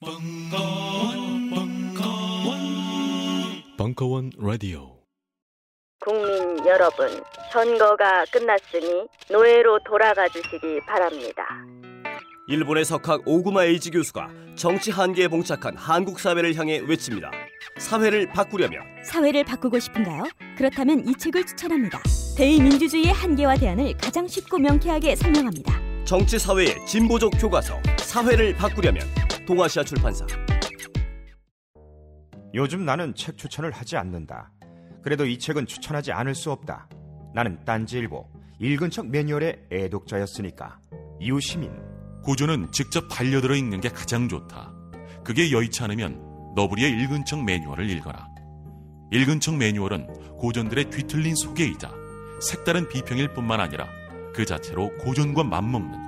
벙커원, 벙커원, 벙커원 라디오. 국민 여러분, 선거가 끝났으니 노예로 돌아가 주시기 바랍니다. 일본의 석학 오구마 에이지 교수가 정치 한계에 봉착한 한국 사회를 향해 외칩니다. 사회를 바꾸려면 사회를 바꾸고 싶은가요? 그렇다면 이 책을 추천합니다. 대의민주주의의 한계와 대안을 가장 쉽고 명쾌하게 설명합니다. 정치 사회의 진보적 교과서 사회를 바꾸려면 동아시아 출판사 요즘 나는 책 추천을 하지 않는다. 그래도 이 책은 추천하지 않을 수 없다. 나는 딴지일보 읽은 척 매뉴얼의 애독자였으니까. 이웃시민 고전은 직접 반려들어 읽는 게 가장 좋다. 그게 여의치 않으면 너부리의 읽은 척 매뉴얼을 읽어라. 읽은 척 매뉴얼은 고전들의 뒤틀린 소개이자 색다른 비평일 뿐만 아니라 그 자체로 고전과 맞먹는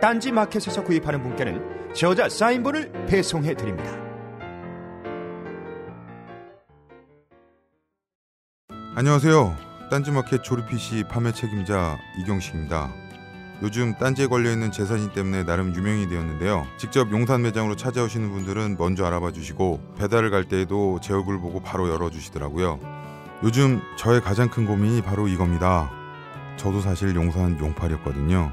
딴지 마켓에서 구입하는 분께는 저자 사인본을 배송해 드립니다. 안녕하세요. 딴지 마켓 조립 PC 판매 책임자 이경식입니다. 요즘 딴지에 걸려있는 재산이 때문에 나름 유명이 되었는데요. 직접 용산 매장으로 찾아오시는 분들은 먼저 알아봐 주시고 배달을 갈 때에도 제 얼굴 보고 바로 열어주시더라고요. 요즘 저의 가장 큰 고민이 바로 이겁니다. 저도 사실 용산 용팔이었거든요.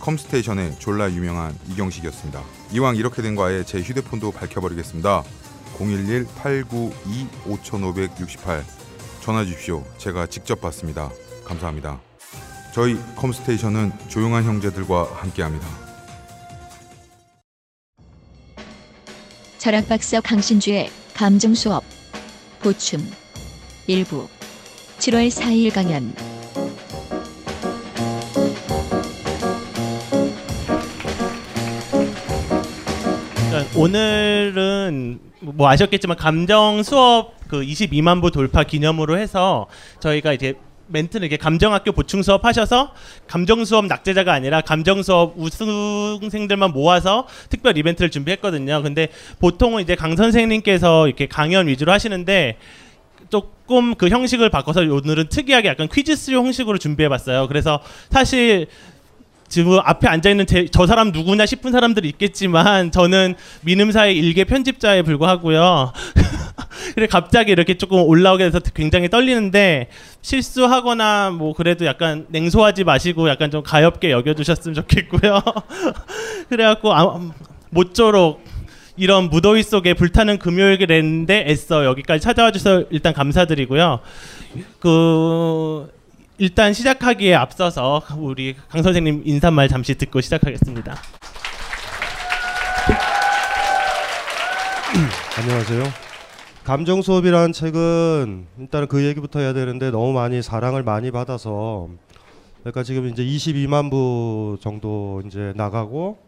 컴스테이션의 졸라 유명한 이경식이었습니다. 이왕 이렇게 된거 아예 제 휴대폰도 밝혀버리겠습니다. 011-892-5568 전화 주십시오. 제가 직접 받습니다. 감사합니다. 저희 컴스테이션은 조용한 형제들과 함께합니다. 철학박사 강신주의 감정 수업 보충 일부 7월 4일 강연 오늘은 뭐 아셨겠지만 감정 수업 그 22만 부 돌파 기념으로 해서 저희가 이제 멘트는 이렇게 감정학교 보충 수업 하셔서 감정 수업 낙제자가 아니라 감정 수업 우승생들만 모아서 특별 이벤트를 준비했거든요. 근데 보통은 이제 강 선생님께서 이렇게 강연 위주로 하시는데 조금 그 형식을 바꿔서 오늘은 특이하게 약간 퀴즈스용 형식으로 준비해봤어요. 그래서 사실 지금 앞에 앉아 있는 저 사람 누구냐 싶은 사람들이 있겠지만 저는 민음사의 일개 편집자에 불과하고요. 그래 갑자기 이렇게 조금 올라오게 돼서 굉장히 떨리는데 실수하거나 뭐 그래도 약간 냉소하지 마시고 약간 좀 가엽게 여겨주셨으면 좋겠고요. 그래갖고 아, 모쪼록 이런 무더위 속에 불타는 금요일이 랬는데 애써 여기까지 찾아와 주셔서 일단 감사드리고요. 그 일단 시작하기에 앞서서 우리 강 선생님 인사말 잠시 듣고 시작하겠습니다. 안녕하세요. 감정 수업이라는 책은 일단 그 얘기부터 해야 되는데 너무 많이 사랑을 많이 받아서 그러니까 지금 이제 22만 부 정도 이제 나가고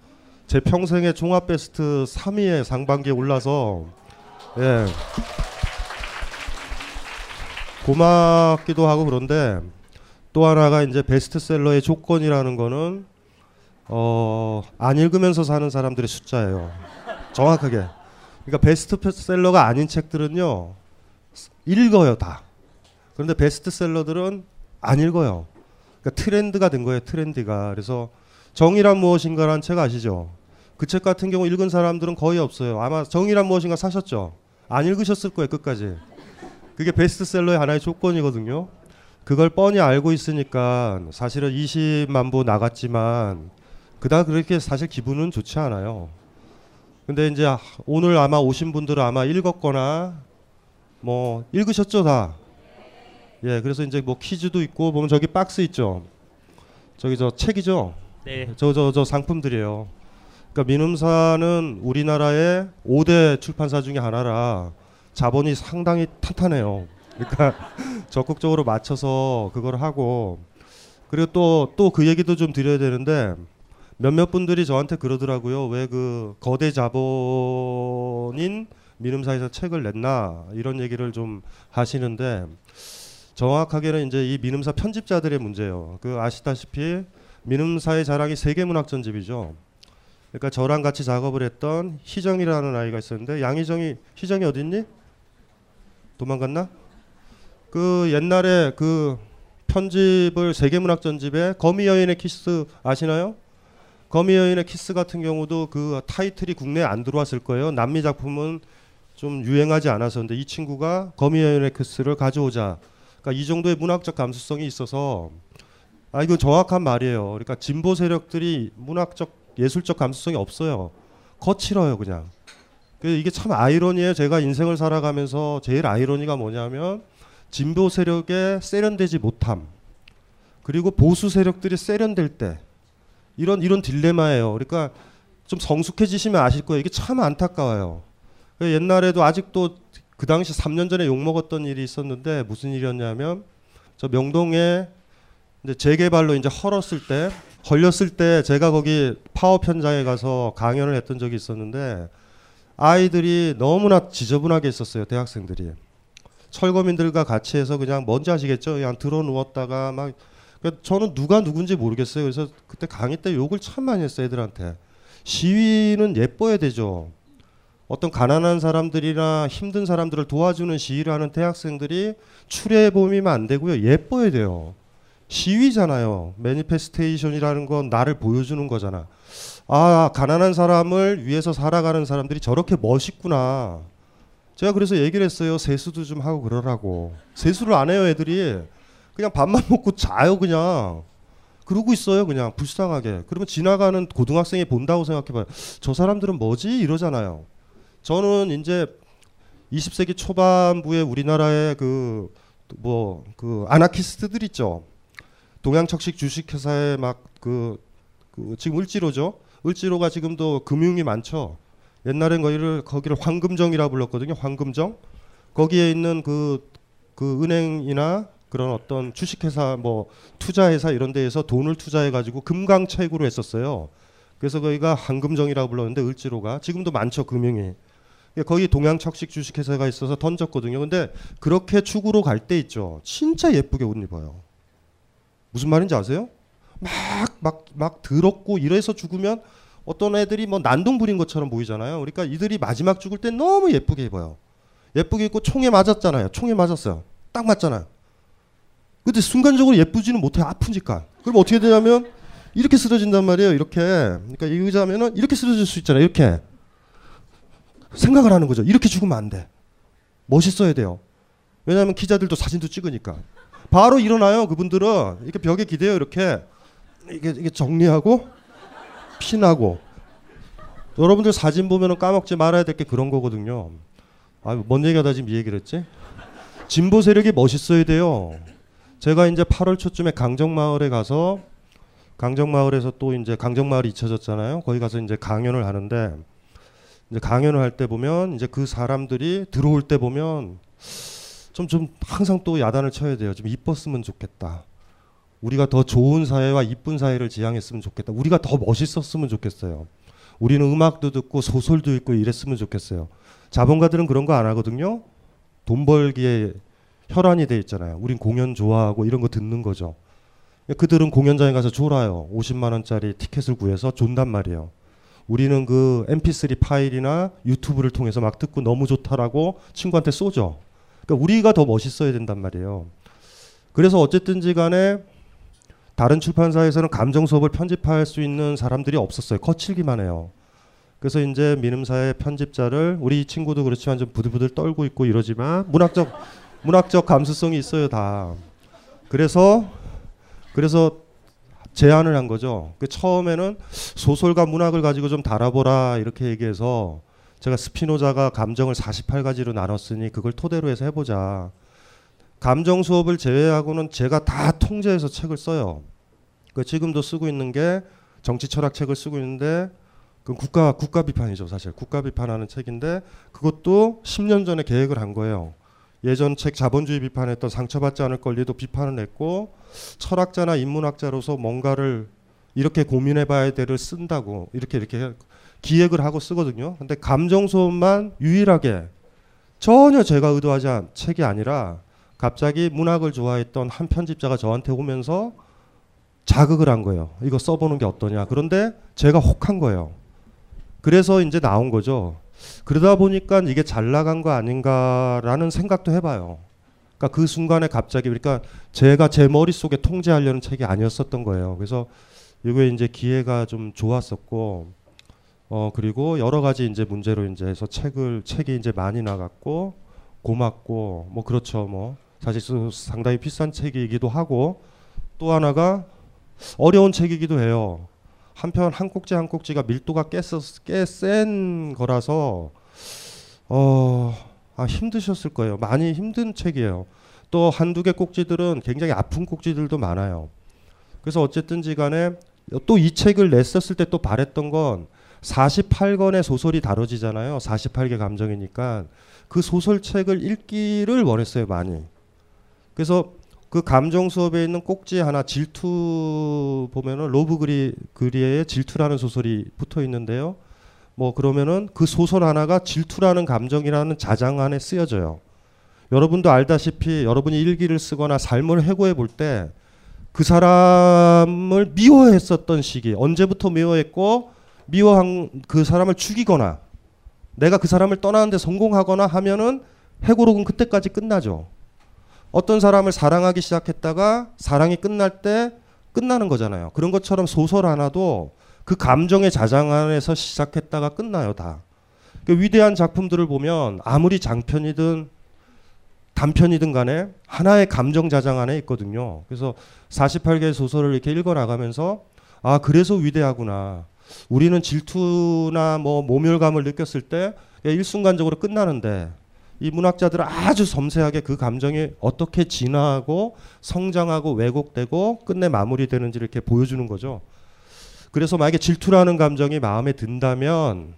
제 평생의 종합 베스트 3위에 상반기에 올라서 예 고맙기도 하고 그런데 또 하나가 이제 베스트셀러의 조건이라는 거는 어, 안 읽으면서 사는 사람들의 숫자예요. 정확하게. 그러니까 베스트셀러가 아닌 책들은요. 읽어요, 다. 그런데 베스트셀러들은 안 읽어요. 그러니까 트렌드가 된 거예요, 트렌드가. 그래서 정의란 무엇인가라는 책 아시죠? 그 책 같은 경우 읽은 사람들은 거의 없어요. 아마 정의란 무엇인가 사셨죠? 안 읽으셨을 거예요, 끝까지. 그게 베스트셀러의 하나의 조건이거든요. 그걸 뻔히 알고 있으니까 사실은 20만 부 나갔지만 그다 그렇게 사실 기분은 좋지 않아요. 근데 이제 오늘 아마 오신 분들은 아마 읽었거나 뭐 읽으셨죠 다. 예, 그래서 이제 뭐 퀴즈도 있고 보면 저기 박스 있죠. 저기 저 책이죠. 네. 저 저 저 상품들이에요. 그러니까 민음사는 우리나라의 5대 출판사 중에 하나라 자본이 상당히 탄탄해요. 그러니까 적극적으로 맞춰서 그걸 하고 그리고 또 또 그 얘기도 좀 드려야 되는데 몇몇 분들이 저한테 그러더라고요. 왜 그 거대 자본인 민음사에서 책을 냈나 이런 얘기를 좀 하시는데 정확하게는 이제 이 민음사 편집자들의 문제예요. 그 아시다시피 민음사의 자랑이 세계문학 전집이죠. 그러니까 저랑 같이 작업을 했던 희정이라는 아이가 있었는데 양희정이 희정이 어딨니? 도망갔나? 그 옛날에 그 편집을 세계문학 전집에 거미 여인의 키스 아시나요? 거미 여인의 키스 같은 경우도 그 타이틀이 국내에 안 들어왔을 거예요. 남미 작품은 좀 유행하지 않아서 근데 이 친구가 거미 여인의 키스를 가져오자. 그러니까 이 정도의 문학적 감수성이 있어서 아 이거 정확한 말이에요. 그러니까 진보 세력들이 문학적 예술적 감수성이 없어요. 거칠어요 그냥. 그래서 이게 참 아이러니해요. 제가 인생을 살아가면서 제일 아이러니가 뭐냐면 진보 세력에 세련되지 못함. 그리고 보수 세력들이 세련될 때 이런 이런 딜레마예요. 그러니까 좀 성숙해지시면 아실 거예요. 이게 참 안타까워요. 그 옛날에도 아직도 그 당시 3년 전에 욕 먹었던 일이 있었는데 무슨 일이었냐면 저 명동에 이제 재개발로 이제 헐었을 때 걸렸을 때 제가 거기 파업 현장에 가서 강연을 했던 적이 있었는데 아이들이 너무나 지저분하게 있었어요 대학생들이 철거민들과 같이 해서 그냥 뭔지 아시겠죠 그냥 들어 누웠다가 막 그러니까 저는 누가 누군지 모르겠어요 그래서 그때 강의 때 욕을 참 많이 했어요 애들한테 시위는 예뻐야 되죠 어떤 가난한 사람들이나 힘든 사람들을 도와주는 시위를 하는 대학생들이 출애범이면 안 되고요 예뻐야 돼요 시위잖아요. 매니페스테이션이라는 건 나를 보여주는 거잖아. 아, 가난한 사람을 위해서 살아가는 사람들이 저렇게 멋있구나. 제가 그래서 얘기를 했어요. 세수도 좀 하고 그러라고. 세수를 안 해요, 애들이. 그냥 밥만 먹고 자요, 그냥. 그러고 있어요, 그냥 불쌍하게. 그러면 지나가는 고등학생이 본다고 생각해봐요. 저 사람들은 뭐지? 이러잖아요. 저는 이제 20세기 초반부에 우리나라의 그, 뭐, 그, 아나키스트들 있죠. 동양척식 주식회사에 막그 그 지금 을지로죠. 을지로가 지금도 금융이 많죠. 옛날엔 거기를 거기를 황금정이라 불렀거든요. 황금정. 거기에 있는 그, 그 은행이나 그런 어떤 주식회사 뭐 투자회사 이런 데에서 돈을 투자해 가지고 금강채굴을 했었어요. 그래서 거기가 황금정이라고 불렀는데 을지로가 지금도 많죠 금융이. 거기 동양척식 주식회사가 있어서 던졌거든요. 근데 그렇게 축으로 갈 때 있죠. 진짜 예쁘게 옷 입어요. 무슨 말인지 아세요? 막 막 막 더럽고 이래서 죽으면 어떤 애들이 뭐 난동 부린 것처럼 보이잖아요. 그러니까 이들이 마지막 죽을 때 너무 예쁘게 입어요. 예쁘게 입고 총에 맞았잖아요. 총에 맞았어요. 딱 맞잖아요. 근데 순간적으로 예쁘지는 못해 아픈지까. 그럼 어떻게 되냐면 이렇게 쓰러진단 말이에요. 이렇게. 그러니까 이 의자면은 이렇게 쓰러질 수 있잖아요. 이렇게. 생각을 하는 거죠. 이렇게 죽으면 안 돼. 멋있어야 돼요. 왜냐하면 기자들도 사진도 찍으니까. 바로 일어나요. 그분들은 이렇게 벽에 기대요. 이렇게 이게 정리하고 피나고. 여러분들 사진 보면은 까먹지 말아야 될 게 그런 거거든요. 아, 뭔 얘기하다 지금 이 얘기를 했지? 진보 세력이 멋있어야 돼요. 제가 이제 8월 초쯤에 강정마을에 가서 강정마을에서 또 이제 강정마을이 잊혀졌잖아요. 거기 가서 이제 강연을 하는데 이제 강연을 할 때 보면 이제 그 사람들이 들어올 때 보면 좀, 좀 항상 또 야단을 쳐야 돼요. 좀 이뻤으면 좋겠다. 우리가 더 좋은 사회와 이쁜 사회를 지향했으면 좋겠다. 우리가 더 멋있었으면 좋겠어요. 우리는 음악도 듣고 소설도 읽고 이랬으면 좋겠어요. 자본가들은 그런 거 안 하거든요. 돈 벌기에 혈안이 돼 있잖아요. 우린 공연 좋아하고 이런 거 듣는 거죠. 그들은 공연장에 가서 졸아요. 50만 원짜리 티켓을 구해서 존단 말이에요. 우리는 그 mp3 파일이나 유튜브를 통해서 막 듣고 너무 좋다라고 친구한테 쏘죠. 그러니까 우리가 더 멋있어야 된단 말이에요. 그래서 어쨌든지 간에 다른 출판사에서는 감정 수업을 편집할 수 있는 사람들이 없었어요. 거칠기만 해요. 그래서 이제 민음사의 편집자를 우리 친구도 그렇지만 좀 부들부들 떨고 있고 이러지만 문학적 문학적 감수성이 있어요 다. 그래서 그래서 제안을 한 거죠. 그 처음에는 소설과 문학을 가지고 좀 달아보라 이렇게 얘기해서 제가 스피노자가 감정을 48가지로 나눴으니 그걸 토대로 해서 해보자. 감정 수업을 제외하고는 제가 다 통제해서 책을 써요. 그 지금도 쓰고 있는 게 정치 철학 책을 쓰고 있는데 그 국가 국가 비판이죠 사실 국가 비판하는 책인데 그것도 10년 전에 계획을 한 거예요. 예전 책 자본주의 비판했던 상처받지 않을 권리도 비판을 했고 철학자나 인문학자로서 뭔가를 이렇게 고민해봐야 돼를 쓴다고 이렇게 이렇게 기획을 하고 쓰거든요. 근데 감정 수업만 유일하게 전혀 제가 의도하지 않은 책이 아니라 갑자기 문학을 좋아했던 한 편집자가 저한테 오면서 자극을 한 거예요. 이거 써보는 게 어떠냐. 그런데 제가 혹한 거예요. 그래서 이제 나온 거죠. 그러다 보니까 이게 잘 나간 거 아닌가라는 생각도 해봐요. 그러니까 그 순간에 갑자기 그러니까 제가 제 머릿속에 통제하려는 책이 아니었었던 거예요. 그래서 이게 이제 기회가 좀 좋았었고 어 그리고 여러 가지 이제 문제로 이제 해서 책을 책이 이제 많이 나갔고 고맙고 뭐 그렇죠 뭐 사실 상당히 비싼 책이기도 하고 또 하나가 어려운 책이기도 해요. 한편 한 꼭지 한 꼭지가 밀도가 꽤센 거라서 어 아, 힘드셨을 거예요. 많이 힘든 책이에요. 또 한두 개 꼭지들은 굉장히 아픈 꼭지들도 많아요. 그래서 어쨌든지 간에 또 이 책을 냈었을 때 또 바랬던 건 48권의 소설이 다뤄지잖아요. 48개 감정이니까 그 소설책을 읽기를 원했어요, 많이. 그래서 그 감정 수업에 있는 꼭지 하나 질투 보면은 로브 그리 그리의 질투라는 소설이 붙어 있는데요. 뭐 그러면은 그 소설 하나가 질투라는 감정이라는 자장 안에 쓰여져요. 여러분도 알다시피 여러분이 일기를 쓰거나 삶을 회고해 볼 때 그 사람을 미워했었던 시기 언제부터 미워했고 미워한 그 사람을 죽이거나 내가 그 사람을 떠나는데 성공하거나 하면은 해고록은 그때까지 끝나죠. 어떤 사람을 사랑하기 시작했다가 사랑이 끝날 때 끝나는 거잖아요. 그런 것처럼 소설 하나도 그 감정의 자장 안에서 시작했다가 끝나요, 다. 그 위대한 작품들을 보면 아무리 장편이든 단편이든 간에 하나의 감정 자장 안에 있거든요. 그래서 48개의 소설을 이렇게 읽어 나가면서 아, 그래서 위대하구나. 우리는 질투나 뭐 모멸감을 느꼈을 때 일순간적으로 끝나는데 이 문학자들은 아주 섬세하게 그 감정이 어떻게 진화하고 성장하고 왜곡되고 끝내 마무리되는지를 이렇게 보여주는 거죠. 그래서 만약에 질투라는 감정이 마음에 든다면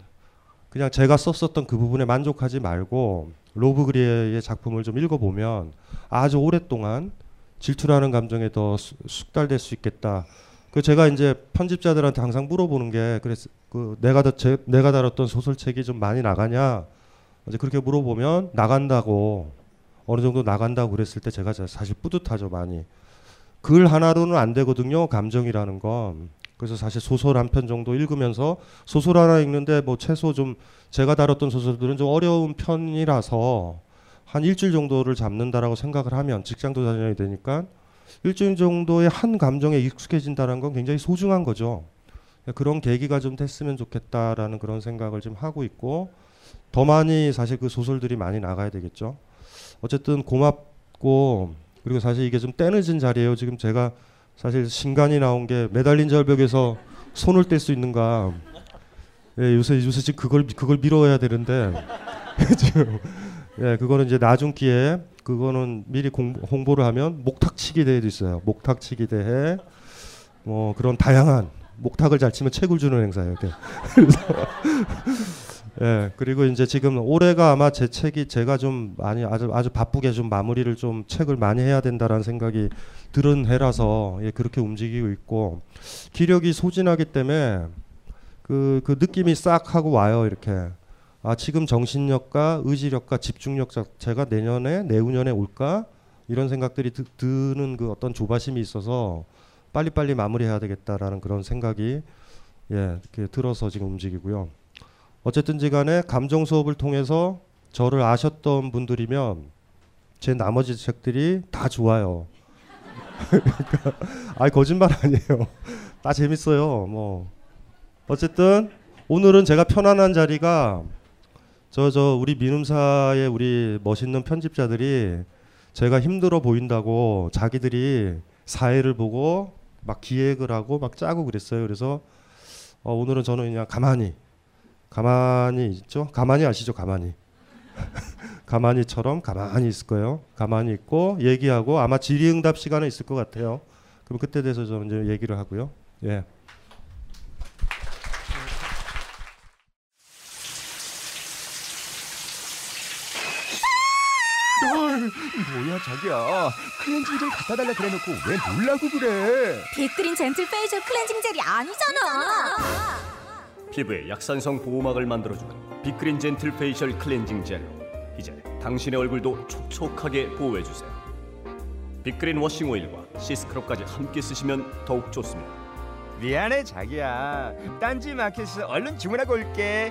그냥 제가 썼었던 그 부분에 만족하지 말고 로브 그리의 작품을 좀 읽어보면 아주 오랫동안 질투라는 감정에 더 숙달될 수 있겠다. 그 제가 이제 편집자들한테 항상 물어보는 게 그래서 그 내가 다 제, 내가 다뤘던 소설책이 좀 많이 나가냐 이제 그렇게 물어보면 나간다고 어느 정도 나간다고 그랬을 때 제가 사실 뿌듯하죠 많이 글 하나로는 안 되거든요 감정이라는 건 그래서 사실 소설 한 편 정도 읽으면서 소설 하나 읽는데 뭐 최소 좀 제가 다뤘던 소설들은 좀 어려운 편이라서 한 일주일 정도를 잡는다라고 생각을 하면 직장도 다녀야 되니까 일주일 정도의 한 감정에 익숙해진다는 건 굉장히 소중한 거죠. 그런 계기가 좀 됐으면 좋겠다라는 그런 생각을 좀 하고 있고 더 많이 사실 그 소설들이 많이 나가야 되겠죠. 어쨌든 고맙고 그리고 사실 이게 좀 때늦은 자리예요. 지금 제가 사실 신간이 나온 게 매달린 절벽에서 손을 뗄 수 있는가. 예, 요새 요새 지금 그걸 그걸 미뤄야 되는데 지금 예, 그거는 이제 나중 기회에 그거는 미리 공, 홍보를 하면 목탁치기 대회도 있어요. 목탁치기 대회 뭐 그런 다양한 목탁을 잘 치면 책을 주는 행사예요. 그래서 예, 그리고 이제 지금 올해가 아마 제 책이 제가 좀 많이 아주 아주 바쁘게 좀 마무리를 좀 책을 많이 해야 된다라는 생각이 들은 해라서 예, 그렇게 움직이고 있고 기력이 소진하기 때문에 그, 그 느낌이 싹 하고 와요 이렇게 아 지금 정신력과 의지력과 집중력 자체가 내년에 내후년에 올까 이런 생각들이 드, 드는 그 어떤 조바심이 있어서 빨리빨리 마무리해야 되겠다라는 그런 생각이 예 이렇게 들어서 지금 움직이고요. 어쨌든지 간에 감정 수업을 통해서 저를 아셨던 분들이면 제 나머지 책들이 다 좋아요. 아 거짓말 아니에요. 다 재밌어요. 뭐 어쨌든 오늘은 제가 편안한 자리가 저저 우리 민음사의 우리 멋있는 편집자들이 제가 힘들어 보인다고 자기들이 사회를 보고 막 기획을 하고 막 짜고 그랬어요. 그래서 어, 오늘은 저는 그냥 가만히 가만히 있죠. 가만히 아시죠? 가만히 가만히처럼 가만히 있을 거예요. 가만히 있고 얘기하고 아마 질의응답 시간에 있을 것 같아요. 그럼 그때 돼서 저는 이제 얘기를 하고요. 예. 뭐야 자기야 클렌징 젤 갖다 달라 그래놓고 왜 놀라고 그래 빅그린 젠틀 페이셜 클렌징 젤이 아니잖아. 피부에 약산성 보호막을 만들어주는 빅그린 젠틀 페이셜 클렌징 젤로 이제 당신의 얼굴도 촉촉하게 보호해주세요. 빅그린 워싱 오일과 시스크럽까지 함께 쓰시면 더욱 좋습니다. 미안해 자기야 딴지 마켓에서 얼른 주문하고 올게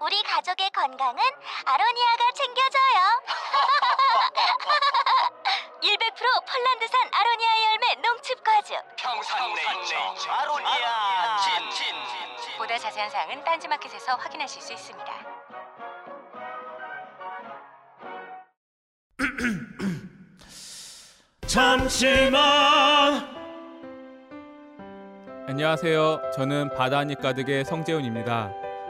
우리 가족의 건강은 아로니아가 챙겨줘요. 100% 폴란드산 아로니아 열매 농축 과즙. 평산네이처 아로니아 친 보다 자세한 사항은 딴지마켓에서 확인하실 수 있습니다. 잠시만 안녕하세요. 저는 바다니 가득의 성재훈입니다.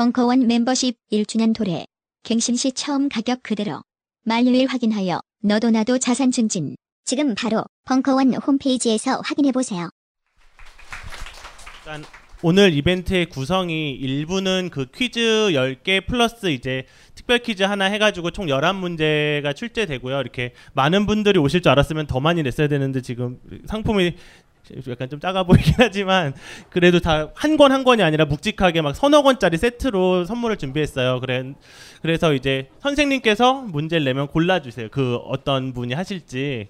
벙커원 멤버십 1주년 도래. 갱신 시 처음 가격 그대로. 만료일 확인하여 너도 나도 자산 증진. 지금 바로 벙커원 홈페이지에서 확인해 보세요. 일단 오늘 이벤트의 구성이 일부는 그 퀴즈 10개 플러스 이제 특별 퀴즈 하나 해가지고 총 11문제가 출제되고요. 이렇게 많은 분들이 오실 줄 알았으면 더 많이 냈어야 되는데 지금 상품이 약간 좀 작아 보이긴 하지만 그래도 다 한권한 권이 아니라 묵직하게 막 서너 권짜리 세트로 선물을 준비했어요. 그래 그래서 이제 선생님께서 문제를 내면 골라주세요. 그 어떤 분이 하실지.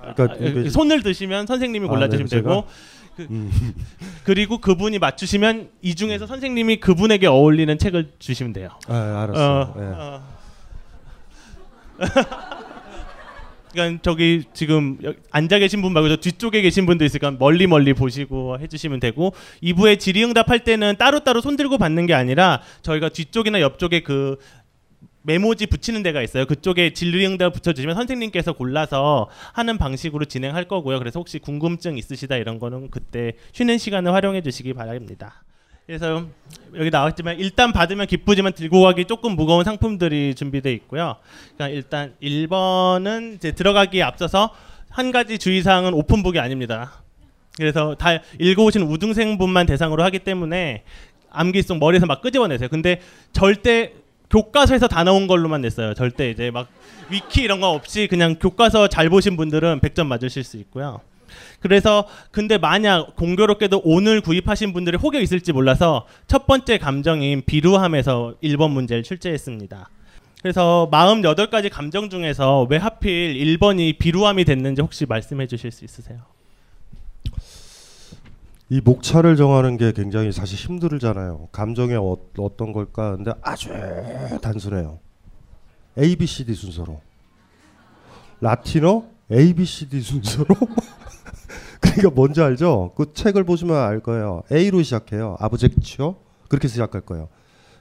그러니까 아, 이게- 손을 드시면 선생님이 아, 골라주시면 네, 제가? 되고 그, 그리고 그분이 맞추시면 이 중에서 선생님이 그분에게 어울리는 책을 주시면 돼요. 아, 알았어요. 어, 예. 어. 그러니까 저기 지금 여- 앉아 계신 분 말고 저 뒤쪽에 계신 분도 있으니까 멀리 멀리 보시고 해주시면 되고 2부에 질의응답 할 때는 따로따로 손 들고 받는 게 아니라 저희가 뒤쪽이나 옆쪽에 그 메모지 붙이는 데가 있어요. 그쪽에 질의응답 붙여주시면 선생님께서 골라서 하는 방식으로 진행할 거고요. 그래서 혹시 궁금증 있으시다 이런 거는 그때 쉬는 시간을 활용해 주시기 바랍니다. 그래서 여기 나왔지만 일단 받으면 기쁘지만 들고 가기 조금 무거운 상품들이 준비되어 있고요. 그러니까 일단 1번은 이제 들어가기에 앞서서 한 가지 주의사항은 오픈북이 아닙니다. 그래서 다 읽어오신 우등생분만 대상으로 하기 때문에 암기 속 머리에서 막 끄집어내세요. 근데 절대 교과서에서 다 나온 걸로만 냈어요. 절대 이제 막 위키 이런 거 없이 그냥 교과서 잘 보신 분들은 100점 맞으실 수 있고요. 그래서 근데 만약 공교롭게도 오늘 구입하신 분들이 혹여 있을지 몰라서 첫 번째 감정인 비루함에서 1번 문제를 출제했습니다. 그래서 48가지 감정 중에서 왜 하필 1번이 비루함이 됐는지 혹시 말씀해 주실 수 있으세요? 이 목차를 정하는 게 굉장히 사실 힘들잖아요. 감정이 어, 어떤 걸까? 근데 아주 단순해요. A, B, C, D 순서로. 라틴어, A, B, C, D 순서로 그러니까 뭔지 알죠? 그 책을 보시면 알 거예요. A로 시작해요. 아브젝치오 그렇게 시작할 거예요.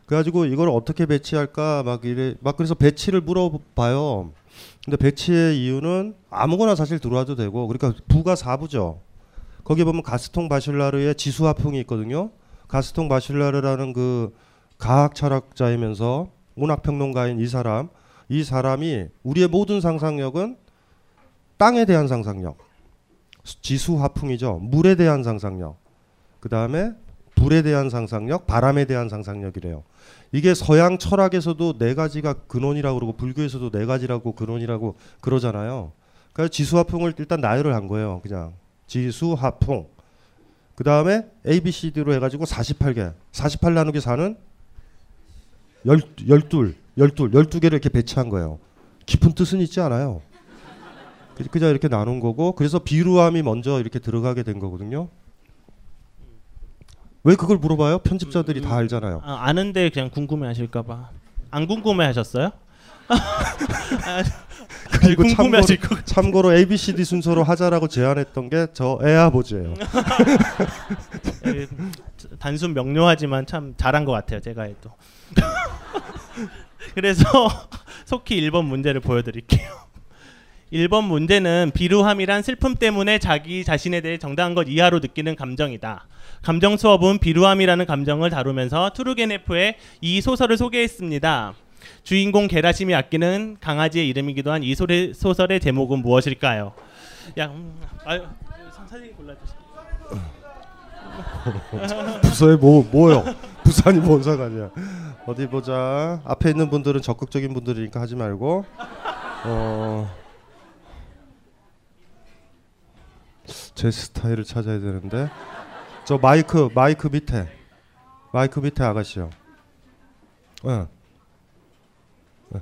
그래가지고 이걸 어떻게 배치할까 막 이래 막 그래서 배치를 물어봐요. 근데 배치의 이유는 아무거나 사실 들어와도 되고 그러니까 부가 4부죠. 거기 보면 가스통 바실라르의 지수화풍이 있거든요. 가스통 바실라르라는 그 과학 철학자이면서 문학 평론가인 이 사람 이 사람이 우리의 모든 상상력은 땅에 대한 상상력, 지수 화풍이죠. 물에 대한 상상력. 그 다음에 불에 대한 상상력, 바람에 대한 상상력이래요. 이게 서양 철학에서도 네 가지가 근원이라고 그러고 불교에서도 네 가지라고 근원이라고 그러잖아요. 그래서 지수화풍을 일단 나열을 한 거예요. 그냥 지수화풍. 그 다음에 A, B, C, D로 해가지고 48개. 48 나누기 4는 열, 열둘, 열둘, 열두 개를 이렇게 배치한 거예요. 깊은 뜻은 있지 않아요. 그- 그냥 이렇게 나눈 거고 그래서 비루함이 먼저 이렇게 들어가게 된 거거든요. 왜 그걸 물어봐요? 편집자들이 다 알잖아요. 아, 아는데 그냥 궁금해하실까봐. 안 궁금해하셨어요? 아, 그리고 참고로, 참고로 A, B, C, D 순서로 하자라고 제안했던 게 저 애아버지예요. 예, 단순 명료하지만 참 잘한 것 같아요. 제가 해도. 그래서 속히 1번 문제를 보여드릴게요. 1번 문제는 비루함이란 슬픔 때문에 자기 자신에 대해 정당한 것 이하로 느끼는 감정이다. 감정 수업은 비루함이라는 감정을 다루면서 투르게네프의 이 소설을 소개했습니다. 주인공 게라심이 아끼는 강아지의 이름이기도 한 이 소설의 제목은 무엇일까요? 야, 음, 아유, 선- 선생님 골라주세요. 부서에 뭐 뭐요? 부산이 뭔 상관이야? 어디 보자. 앞에 있는 분들은 적극적인 분들이니까 하지 말고. 어. 제 스타일을 찾아야 되는데. 저 마이크 마이크 밑에. 마이크 밑에 아가씨요. 예. 예.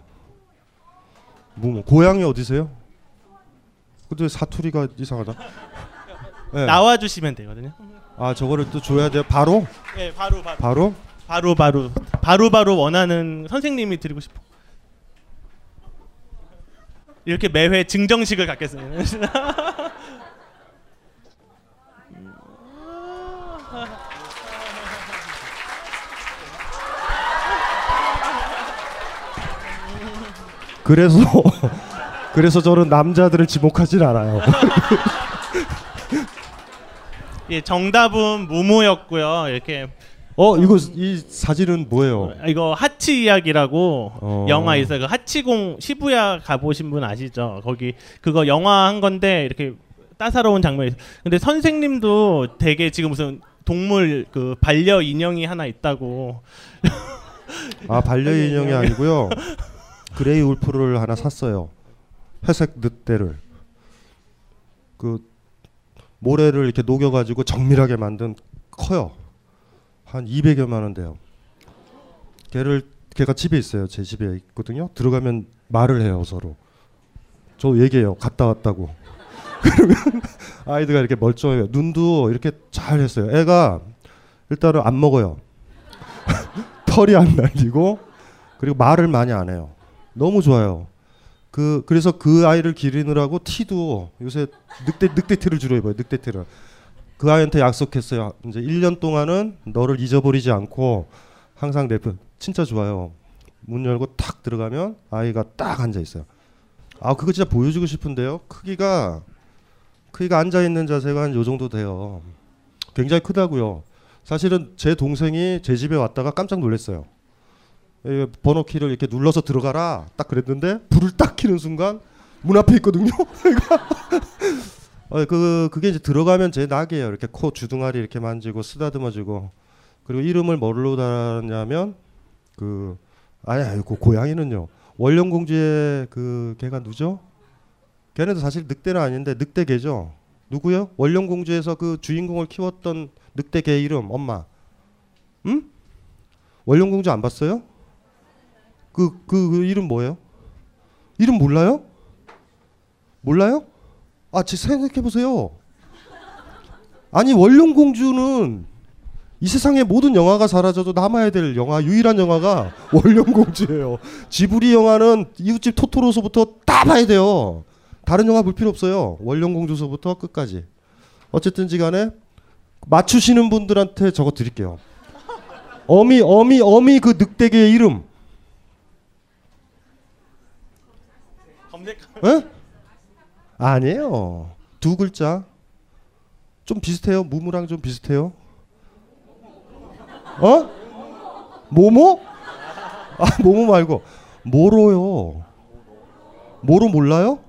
뭐, 뭐 고향이 어디세요? 근데 사투리가 이상하다. 예. 나와 주시면 되거든요. 아 저거를 또 줘야 돼요? 바로? 예, 바로 바로. 바로? 바로 바로 바로 바로 원하는 선생님이 드리고 싶어. 이렇게 매회 증정식을 갖겠습니다. 그래서 그래서 저는 남자들을 지목하진 않아요. 예, 정답은 무무였고요. 이렇게 어 이거 이 사진은 뭐예요? 아, 이거 하치 이야기라고 어. 영화 있어요. 그 하치공 시부야 가보신 분 아시죠? 거기 그거 영화 한 건데 이렇게 따사로운 장면이. 있어요. 근데 선생님도 되게 지금 무슨 동물 그 반려 인형이 하나 있다고. 아 반려 인형이 아니고요. gray wolf를 하나 샀어요. 회색 늑대를 그 모래를 이렇게 녹여 가지고 정밀하게 만든 커요. 한 200여만 원 돼요. 걔를 걔가 집에 있어요. 제 집에 있거든요. 들어가면 말을 해요 서로. 저 얘기해요. 갔다 왔다고. 그러면 아이들가 이렇게 멀쩡해요. 눈도 이렇게 잘 했어요. 애가 일단은 안 먹어요. 털이 안 날리고 그리고 말을 많이 안 해요. 너무 좋아요. 그 그래서 그 아이를 기르느라고 티도 요새 늑대 늑대 티를 주로 입어요. 늑대 티를. 그 아이한테 약속했어요. 이제 1년 동안은 너를 잊어버리지 않고 항상 내 편. 진짜 좋아요. 문 열고 탁 들어가면 아이가 딱 앉아 있어요. 아 그거 진짜 보여주고 싶은데요. 크기가 크기가 앉아 있는 자세가 한 요 정도 돼요. 굉장히 크다고요. 사실은 제 동생이 제 집에 왔다가 깜짝 놀랐어요. 예, 번호 키를 이렇게 눌러서 들어가라 딱 그랬는데 불을 딱 켜는 순간 문 앞에 있거든요. 어, 그 그게 이제 들어가면 제 낙이에요. 이렇게 코 주둥아리 이렇게 만지고 쓰다듬어주고 그리고 이름을 뭘로 달았냐면 그 아니 아니 그 고양이는요 원령공주의 그 걔가 누죠? 걔네도 사실 늑대는 아닌데 늑대 개죠. 누구요? 원령공주에서 그 주인공을 키웠던 늑대 개 이름 엄마. 응? 원령공주 안 봤어요? 그, 그, 그 이름 뭐예요? 이름 몰라요? 몰라요? 아, 제 생각해 보세요. 아니 원룡 공주는 이 세상의 모든 영화가 사라져도 남아야 될 영화 유일한 영화가 원룡 공주예요. 지브리 영화는 이웃집 토토로서부터 다 봐야 돼요. 다른 영화 볼 필요 없어요. 원령공주서부터 끝까지. 어쨌든지간에 맞추시는 분들한테 저거 드릴게요. 어미 어미 어미 그 늑대계의 이름. 검색. 에? 아니에요. 두 글자. 좀 비슷해요. 무무랑 좀 비슷해요. 어? 모모? 아 모모 말고 모로요. 모로 몰라요?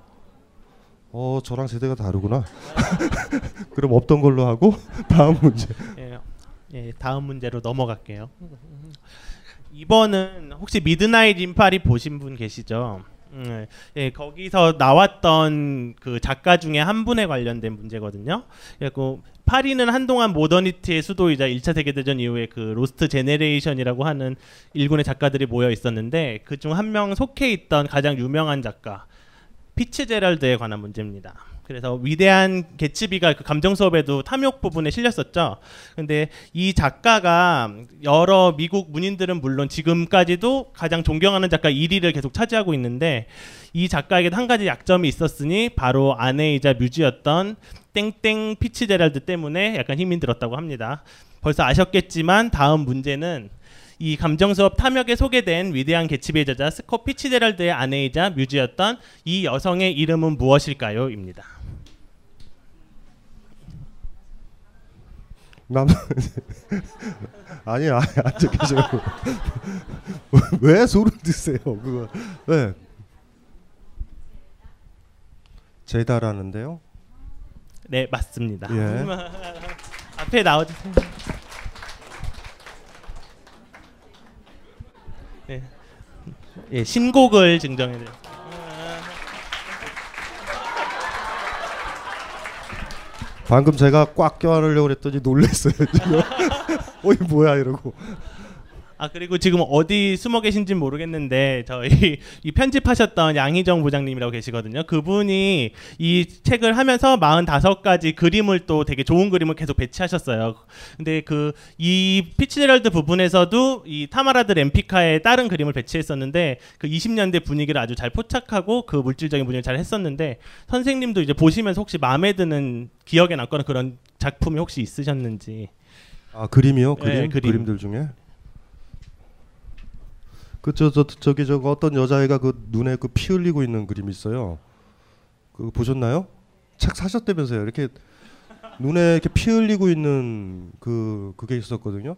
어 저랑 세대가 다르구나. 그럼 없던 걸로 하고 다음 문제. 예, 예, 다음 문제로 넘어갈게요. 이번은 혹시 미드나잇 인 파리 보신 분 계시죠? 음, 예, 거기서 나왔던 그 작가 중에 한 분에 관련된 문제거든요. 그리고 파리는 한동안 modernity의 수도이자 1차 세계대전 이후에 그 Lost Generation이라고 하는 일군의 작가들이 모여 있었는데 그중 한 명 속해 있던 가장 유명한 작가 피츠제럴드에 관한 문제입니다. 그래서 위대한 개츠비가 그 감정 수업에도 탐욕 부분에 실렸었죠. 근데 이 작가가 여러 미국 문인들은 물론 지금까지도 가장 존경하는 작가 1위를 계속 차지하고 있는데 이 작가에게 한 가지 약점이 있었으니 바로 아내이자 뮤지였던 땡땡 피츠제럴드 때문에 약간 힘이 들었다고 합니다. 벌써 아셨겠지만 다음 문제는 이 감정 수업 탐욕에 소개된 위대한 개츠비의 저자 스콧 피츠제럴드의 아내이자 뮤지였던 이 여성의 이름은 무엇일까요?입니다. 남 아니 아니 앉아 계세요. 왜 소름 드세요? 그거 왜? 제다라는데요. 네 맞습니다. 예. 앞에 나와주세요. 네. 예, 신곡을 증정해드려. 방금 제가 꽉 껴안으려고 그랬더니 놀랬어요 지금. 어이 뭐야 이러고. 아 그리고 지금 어디 숨어 계신지 모르겠는데 저희 이 편집하셨던 양희정 부장님이라고 계시거든요. 그분이 이 책을 하면서 45가지 그림을 또 되게 좋은 그림을 계속 배치하셨어요. 근데 그 이 피츠제럴드 부분에서도 이 타마라 드 렘피카의 다른 그림을 배치했었는데 그 20년대 분위기를 아주 잘 포착하고 그 물질적인 분위기를 잘 했었는데 선생님도 이제 보시면서 혹시 마음에 드는 기억에 남거나 그런 작품이 혹시 있으셨는지. 아 그림이요? 그림? 네, 그림. 그림들 중에. 그저 저 저기 저거 어떤 여자애가 그 눈에 그 피 흘리고 있는 그림 있어요. 그거 보셨나요? 책 사셨다면서요? 이렇게 눈에 이렇게 피 흘리고 있는 그 그게 있었거든요.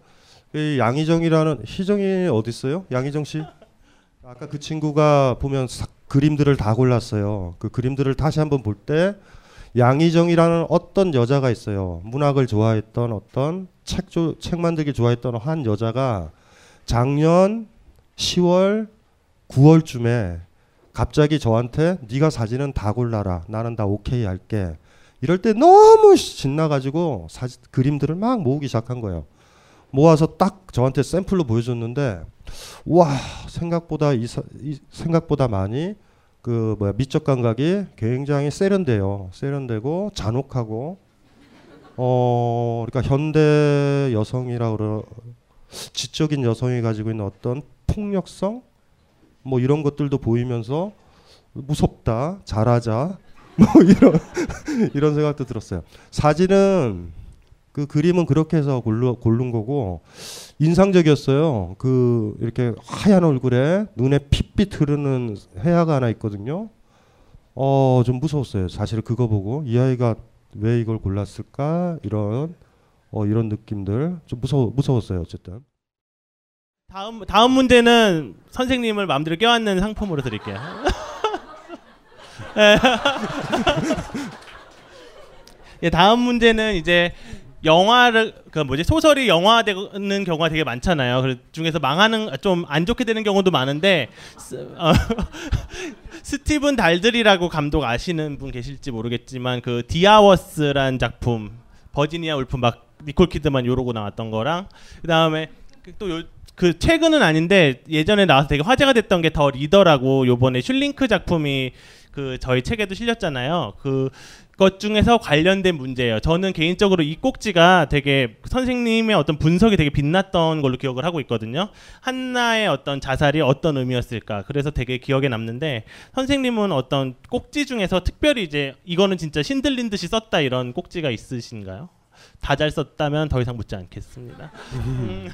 이 양희정이라는 희정이 어디 있어요? 양희정 씨? 아까 그 친구가 보면 사, 그림들을 다 골랐어요. 그 그림들을 다시 한번 볼 때 양희정이라는 어떤 여자가 있어요. 문학을 좋아했던 어떤 책, 조, 책 만들기 좋아했던 한 여자가 작년 10월, 9월쯤에 갑자기 저한테 네가 사진은 다 골라라. 나는 다 오케이 할게. 이럴 때 너무 신나가지고 사진 그림들을 막 모으기 시작한 거예요. 모아서 딱 저한테 샘플로 보여줬는데 와 생각보다 이, 사, 이 생각보다 많이 그 뭐야 미적 감각이 굉장히 세련돼요. 세련되고 잔혹하고 어 그러니까 현대 여성이라 그러 지적인 여성이 가지고 있는 어떤 폭력성 뭐 이런 것들도 보이면서 무섭다 잘하자 뭐 이런 이런 생각도 들었어요. 사진은 그 그림은 그렇게 해서 골루, 고른 거고 인상적이었어요. 그 이렇게 하얀 얼굴에 눈에 핏빛 흐르는 해아가 하나 있거든요. 어 좀 무서웠어요. 사실 그거 보고 이 아이가 왜 이걸 골랐을까 이런 어 이런 느낌들 좀 무서 무서웠어요. 어쨌든. 다음 다음 문제는 선생님을 마음대로 껴안는 상품으로 드릴게요. 예. 예, 다음 문제는 이제 영화를 그 뭐지 소설이 영화되는 경우가 되게 많잖아요. 그 중에서 망하는 좀 안 좋게 되는 경우도 많은데 스, 어, 스티븐 달들이라고 감독 아시는 분 계실지 모르겠지만 그 디아워스란 작품 버지니아 울프 막 니콜 키드만 요러고 나왔던 거랑 그 다음에 또 요, 그 최근은 아닌데 예전에 나와서 되게 화제가 됐던 게 더 리더라고 요번에 슐링크 작품이 그 저희 책에도 실렸잖아요. 그 것 중에서 관련된 문제예요. 저는 개인적으로 이 꼭지가 되게 선생님의 어떤 분석이 되게 빛났던 걸로 기억을 하고 있거든요. 한나의 어떤 자살이 어떤 의미였을까. 그래서 되게 기억에 남는데 선생님은 어떤 꼭지 중에서 특별히 이제 이거는 진짜 신들린 듯이 썼다 이런 꼭지가 있으신가요? 다 잘 썼다면 더 이상 묻지 않겠습니다. 음.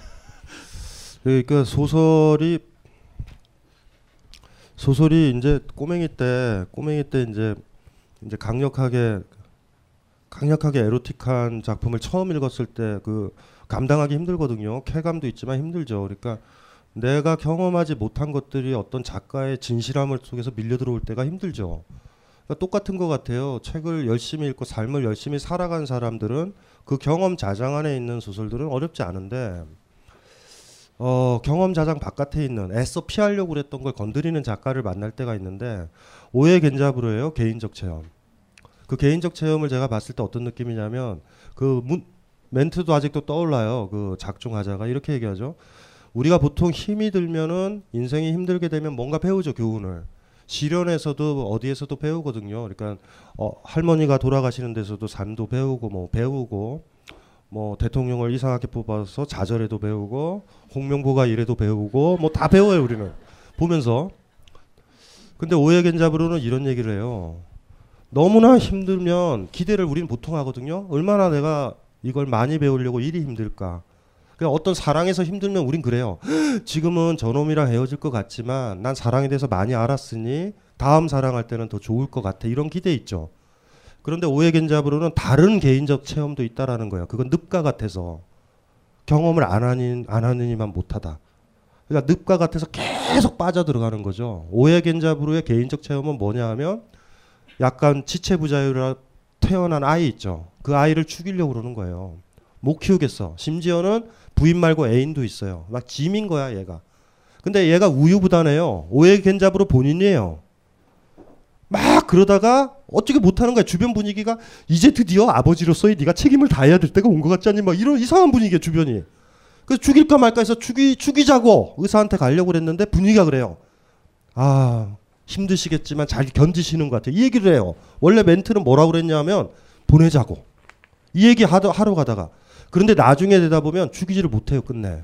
그러니까 소설이 소설이 이제 꼬맹이 때 꼬맹이 때 이제 이제 강력하게 강력하게 에로틱한 작품을 처음 읽었을 때 그 감당하기 힘들거든요. 쾌감도 있지만 힘들죠. 그러니까 내가 경험하지 못한 것들이 어떤 작가의 진실함을 속에서 밀려 들어올 때가 힘들죠. 그러니까 똑같은 것 같아요. 책을 열심히 읽고 삶을 열심히 살아간 사람들은 그 경험 자장 안에 있는 소설들은 어렵지 않은데 어, 경험 자장 바깥에 있는 애써 피하려고 그랬던 걸 건드리는 작가를 만날 때가 있는데 오해 겐잡으로예요 개인적 체험. 그 개인적 체험을 제가 봤을 때 어떤 느낌이냐면 그 문, 멘트도 아직도 떠올라요. 그 작중하자가 이렇게 얘기하죠. 우리가 보통 힘이 들면은 인생이 힘들게 되면 뭔가 배우죠 교훈을. 시련에서도 어디에서도 배우거든요. 그러니까 어, 할머니가 돌아가시는 데서도 산도 배우고 뭐 배우고 뭐 대통령을 이상하게 뽑아서 좌절해도 배우고 홍명보가 이래도 배우고 뭐 다 배워요 우리는. 보면서. 근데 오해겐잡으로는 이런 얘기를 해요. 너무나 힘들면 기대를 우리는 보통 하거든요. 얼마나 내가 이걸 많이 배우려고 일이 힘들까. 그냥 어떤 사랑에서 힘들면 우린 그래요 지금은 저놈이랑 헤어질 것 같지만 난 사랑에 대해서 많이 알았으니 다음 사랑할 때는 더 좋을 것 같아. 이런 기대 있죠 그런데 오해겐잡으로는 다른 개인적 체험도 있다라는 거예요. 그건 늪과 같아서 경험을 안 하니 안 하느니만 못하다. 그러니까 늪과 같아서 계속 빠져 들어가는 거죠. 오해겐잡으로의 개인적 체험은 뭐냐 하면 약간 지체 부자유라 태어난 아이 있죠. 그 아이를 죽이려고 그러는 거예요. 못 키우겠어. 심지어는 부인 말고 애인도 있어요. 막 짐인 거야 얘가. 근데 얘가 우유부단해요. 오해겐잡으로 본인이에요. 막 그러다가 어떻게 못하는 거야? 주변 분위기가 이제 드디어 아버지로서의 네가 책임을 다해야 될 때가 온 것 같지 않니? 막 이런 이상한 분위기야 주변이. 그래서 죽일까 말까 해서 죽이 죽이자고 의사한테 가려고 그랬는데 분위기가 그래요. 아 힘드시겠지만 잘 견디시는 것 같아요. 이 얘기를 해요. 원래 멘트는 뭐라고 그랬냐면 보내자고. 이 얘기 하러, 하러 가다가. 그런데 나중에 되다 보면 죽이지를 못해요 끝내.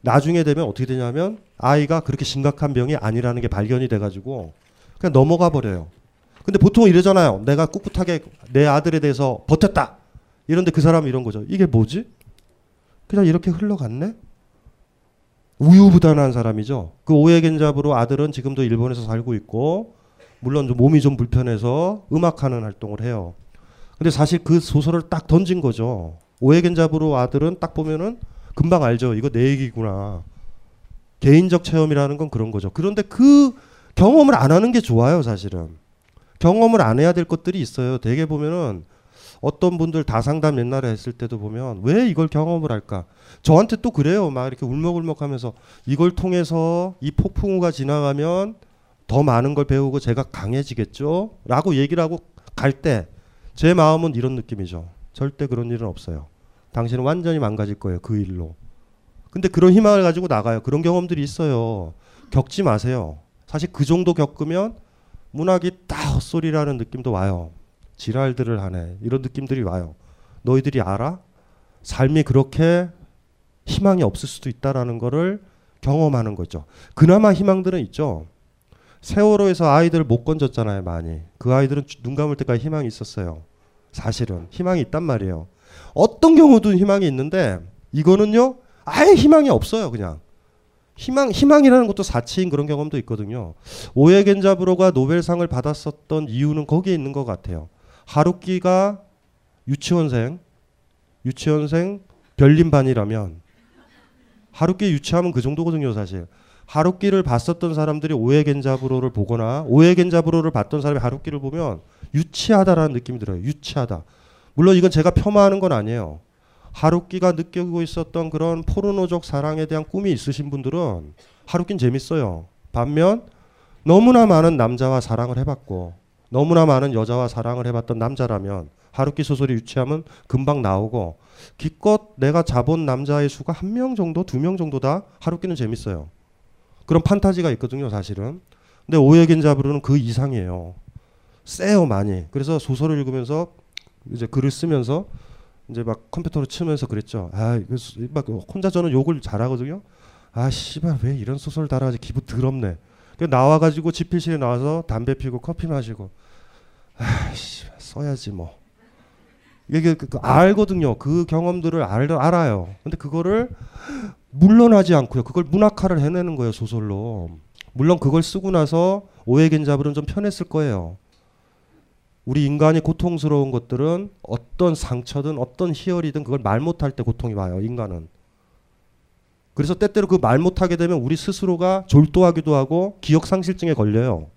나중에 되면 어떻게 되냐면 아이가 그렇게 심각한 병이 아니라는 게 발견이 돼가지고 그냥 넘어가 버려요. 근데 보통 이러잖아요. 내가 꿋꿋하게 내 아들에 대해서 버텼다. 이런데 그 사람은 이런 거죠. 이게 뭐지? 그냥 이렇게 흘러갔네? 우유부단한 사람이죠. 그 오해겐잡으로 아들은 지금도 일본에서 살고 있고, 물론 좀 몸이 좀 불편해서 음악하는 활동을 해요. 근데 사실 그 소설을 딱 던진 거죠. 오해겐잡으로 아들은 딱 보면은 금방 알죠. 이거 내 얘기구나. 개인적 체험이라는 건 그런 거죠. 그런데 그 경험을 안 하는 게 좋아요, 사실은. 경험을 안 해야 될 것들이 있어요. 대개 보면은 어떤 분들 다 상담 옛날에 했을 때도 보면 왜 이걸 경험을 할까? 저한테 또 그래요. 막 이렇게 울먹울먹 하면서 이걸 통해서 이 폭풍우가 지나가면 더 많은 걸 배우고 제가 강해지겠죠? 라고 얘기를 하고 갈 때 제 마음은 이런 느낌이죠. 절대 그런 일은 없어요. 당신은 완전히 망가질 거예요. 그 일로. 근데 그런 희망을 가지고 나가요. 그런 경험들이 있어요. 겪지 마세요. 사실 그 정도 겪으면 문학이 다 헛소리라는 느낌도 와요. 지랄들을 하네. 이런 느낌들이 와요. 너희들이 알아? 삶이 그렇게 희망이 없을 수도 있다라는 거를 경험하는 거죠. 그나마 희망들은 있죠. 세월호에서 아이들을 못 건졌잖아요, 많이. 그 아이들은 눈 감을 때까지 희망이 있었어요. 사실은 희망이 있단 말이에요. 어떤 경우든 희망이 있는데 이거는요, 아예 희망이 없어요, 그냥. 희망 희망이라는 것도 사치인 그런 경험도 있거든요. 오에 겐자브로가 노벨상을 받았었던 이유는 거기에 있는 것 같아요. 하루키가 유치원생 유치원생 별림반이라면 하루키 유치하면 그 정도거든요, 사실. 하루키를 봤었던 사람들이 오에 겐자브로를 보거나 오에 겐자브로를 봤던 사람이 하루키를 보면 유치하다라는 느낌이 들어요. 유치하다. 물론 이건 제가 폄하하는 건 아니에요. 하루키가 느끼고 있었던 그런 포르노적 사랑에 대한 꿈이 있으신 분들은 하루키는 재밌어요. 반면 너무나 많은 남자와 사랑을 해봤고 너무나 많은 여자와 사랑을 해봤던 남자라면 하루키 소설이 유치하면 금방 나오고 기껏 내가 잡은 남자의 수가 한 명 정도, 두 명 정도다 하루키는 재밌어요. 그런 판타지가 있거든요, 사실은. 근데 오해겐 잡으로는 그 이상이에요. 세요 많이. 그래서 소설을 읽으면서 이제 글을 쓰면서 이제 막 컴퓨터로 치면서 그랬죠. 아, 막 혼자 저는 욕을 잘하거든요. 아, 씨발 왜 이런 소설 달아가지고 기분 더럽네. 그 나와가지고 집필실에 나와서 담배 피고 커피 마시고, 아, 씨 써야지 뭐. 이게 그, 그 알거든요. 그 경험들을 알, 알아요. 근데 그거를 물러나지 않고요. 그걸 문학화를 해내는 거예요 소설로. 물론 그걸 쓰고 나서 오해겐잡을은 좀 편했을 거예요. 우리 인간이 고통스러운 것들은 어떤 상처든 어떤 희열이든 그걸 말 못할 때 고통이 와요. 인간은. 그래서 때때로 그 말 못하게 되면 우리 스스로가 졸도하기도 하고 기억 상실증에 걸려요.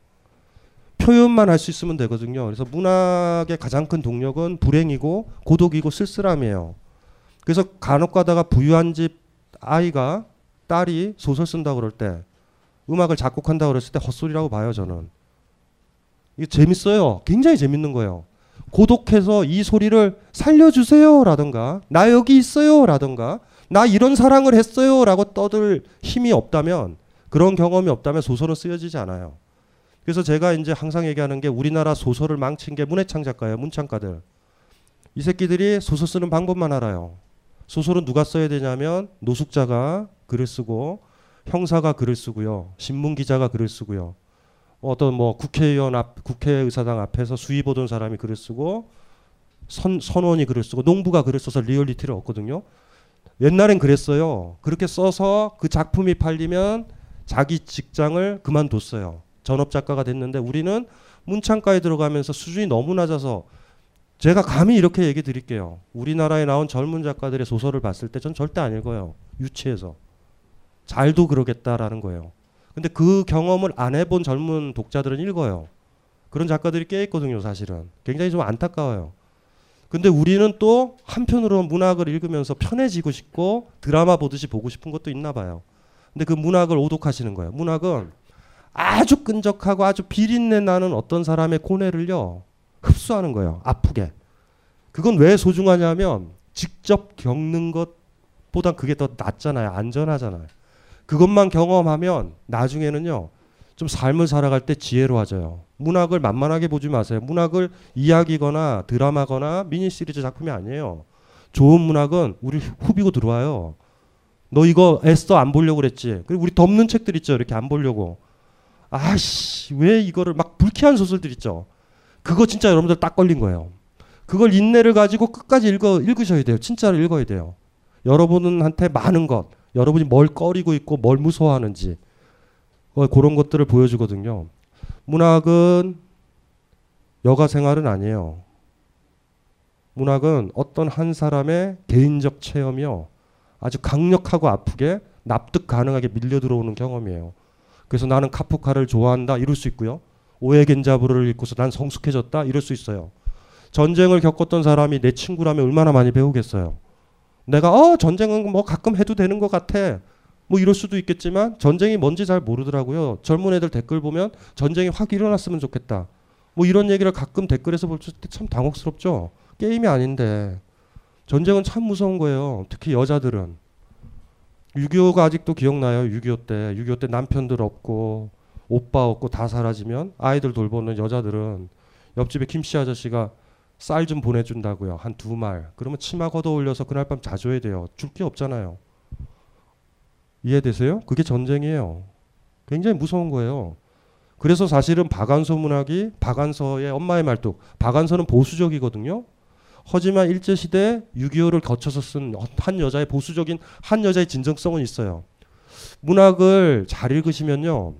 표현만 할 수 있으면 되거든요. 그래서 문학의 가장 큰 동력은 불행이고 고독이고 쓸쓸함이에요. 그래서 간혹 가다가 부유한 집 아이가 딸이 소설 쓴다 그럴 때 음악을 작곡한다 그랬을 때 헛소리라고 봐요, 저는. 이게 재밌어요. 굉장히 재밌는 거예요. 고독해서 이 소리를 살려주세요 라든가 나 여기 있어요 라든가 나 이런 사랑을 했어요 라고 떠들 힘이 없다면 그런 경험이 없다면 소설은 쓰여지지 않아요. 그래서 제가 이제 항상 얘기하는 게 우리나라 소설을 망친 게 문해창 작가예요. 문창가들. 이 새끼들이 소설 쓰는 방법만 알아요. 소설은 누가 써야 되냐면 노숙자가 글을 쓰고 형사가 글을 쓰고요. 신문 기자가 글을 쓰고요. 어떤 뭐 국회의원 앞 국회의사당 앞에서 수위 보던 사람이 글을 쓰고 선, 선원이 글을 쓰고 농부가 글을 써서 리얼리티를 얻거든요. 옛날엔 그랬어요. 그렇게 써서 그 작품이 팔리면 자기 직장을 그만뒀어요. 전업 작가가 됐는데 우리는 문창과에 들어가면서 수준이 너무 낮아서 제가 감히 이렇게 얘기 드릴게요. 우리나라에 나온 젊은 작가들의 소설을 봤을 때 전 절대 안 읽어요. 유치해서. 잘도 그러겠다라는 거예요. 근데 그 경험을 안 해본 젊은 독자들은 읽어요. 그런 작가들이 꽤 있거든요, 사실은. 굉장히 좀 안타까워요. 근데 우리는 또 한편으로는 문학을 읽으면서 편해지고 싶고 드라마 보듯이 보고 싶은 것도 있나 봐요. 근데 그 문학을 오독하시는 거예요. 문학은 아주 끈적하고 아주 비린내 나는 어떤 사람의 고뇌를요 흡수하는 거예요. 아프게. 그건 왜 소중하냐면 직접 겪는 것보다 그게 더 낫잖아요. 안전하잖아요. 그것만 경험하면 나중에는요 좀 삶을 살아갈 때 지혜로워져요. 문학을 만만하게 보지 마세요. 문학을 이야기거나 드라마거나 미니 시리즈 작품이 아니에요. 좋은 문학은 우리 후비고 들어와요. 너 이거 애써 안 보려고 그랬지. 그리고 우리 덮는 책들 있죠. 이렇게 안 보려고. 아씨 왜 이거를 막 불쾌한 소설들 있죠. 그거 진짜 여러분들 딱 걸린 거예요. 그걸 인내를 가지고 끝까지 읽어 읽으셔야 돼요. 진짜로 읽어야 돼요. 여러분한테 많은 것, 여러분이 뭘 꺼리고 있고 뭘 무서워하는지 어, 그런 것들을 보여주거든요. 문학은 여가 생활은 아니에요. 문학은 어떤 한 사람의 개인적 체험이요. 아주 강력하고 아프게 납득 가능하게 밀려 들어오는 경험이에요. 그래서 나는 카프카를 좋아한다 이럴 수 있고요. 오해 겐자브를 읽고서 난 성숙해졌다 이럴 수 있어요. 전쟁을 겪었던 사람이 내 친구라면 얼마나 많이 배우겠어요. 내가 어 전쟁은 뭐 가끔 해도 되는 것 같아. 뭐 이럴 수도 있겠지만 전쟁이 뭔지 잘 모르더라고요. 젊은 애들 댓글 보면 전쟁이 확 일어났으면 좋겠다. 뭐 이런 얘기를 가끔 댓글에서 볼 때 참 당혹스럽죠. 게임이 아닌데 전쟁은 참 무서운 거예요. 특히 여자들은 6.25가 아직도 기억나요. 6.25 때 6.25 때 남편들 없고 오빠 없고 다 사라지면 아이들 돌보는 여자들은 옆집에 김씨 아저씨가 쌀 좀 보내준다고요. 한 두 말. 그러면 치마 걷어 올려서 그날 밤 자줘야 돼요. 줄 게 없잖아요. 이해되세요? 그게 전쟁이에요. 굉장히 무서운 거예요. 그래서 사실은 박안서 문학이 박안서의 엄마의 말뚝. 박안서는 보수적이거든요. 하지만 일제시대 6.25를 거쳐서 쓴 한 여자의 보수적인 한 여자의 진정성은 있어요. 문학을 잘 읽으시면요.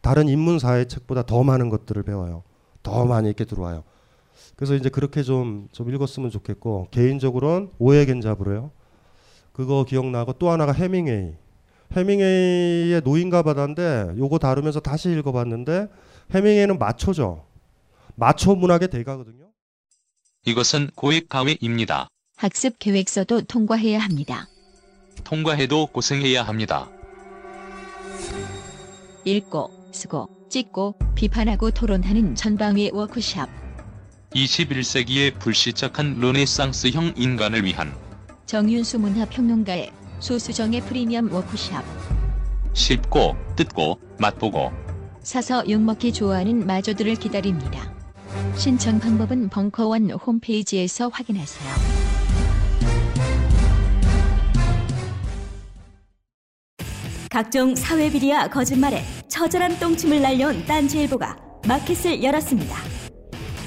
다른 인문사회 책보다 더 많은 것들을 배워요. 더 많이 이렇게 들어와요. 그래서 이제 그렇게 좀, 좀 읽었으면 좋겠고, 개인적으로는 오해겐잡으로요. 그거 기억나고 또 하나가 해밍웨이. 해밍웨이의 노인과 바다인데 요거 다루면서 다시 읽어봤는데 해밍웨이는 마초죠. 마초 문학의 대가거든요. 이것은 고액 가외입니다. 학습 계획서도 통과해야 합니다. 통과해도 고생해야 합니다. 읽고, 쓰고, 찍고, 비판하고 토론하는 전방위 워크샵. 21세기의 불시착한 르네상스형 인간을 위한 정윤수 문화평론가의 소수정의 프리미엄 워크샵. 쉽고 뜯고 맛보고 사서 욕먹기 좋아하는 마저들을 기다립니다. 신청 방법은 벙커원 홈페이지에서 확인하세요. 각종 사회 비리와 거짓말에 처절한 똥침을 날려온 딴지일보가 마켓을 열었습니다.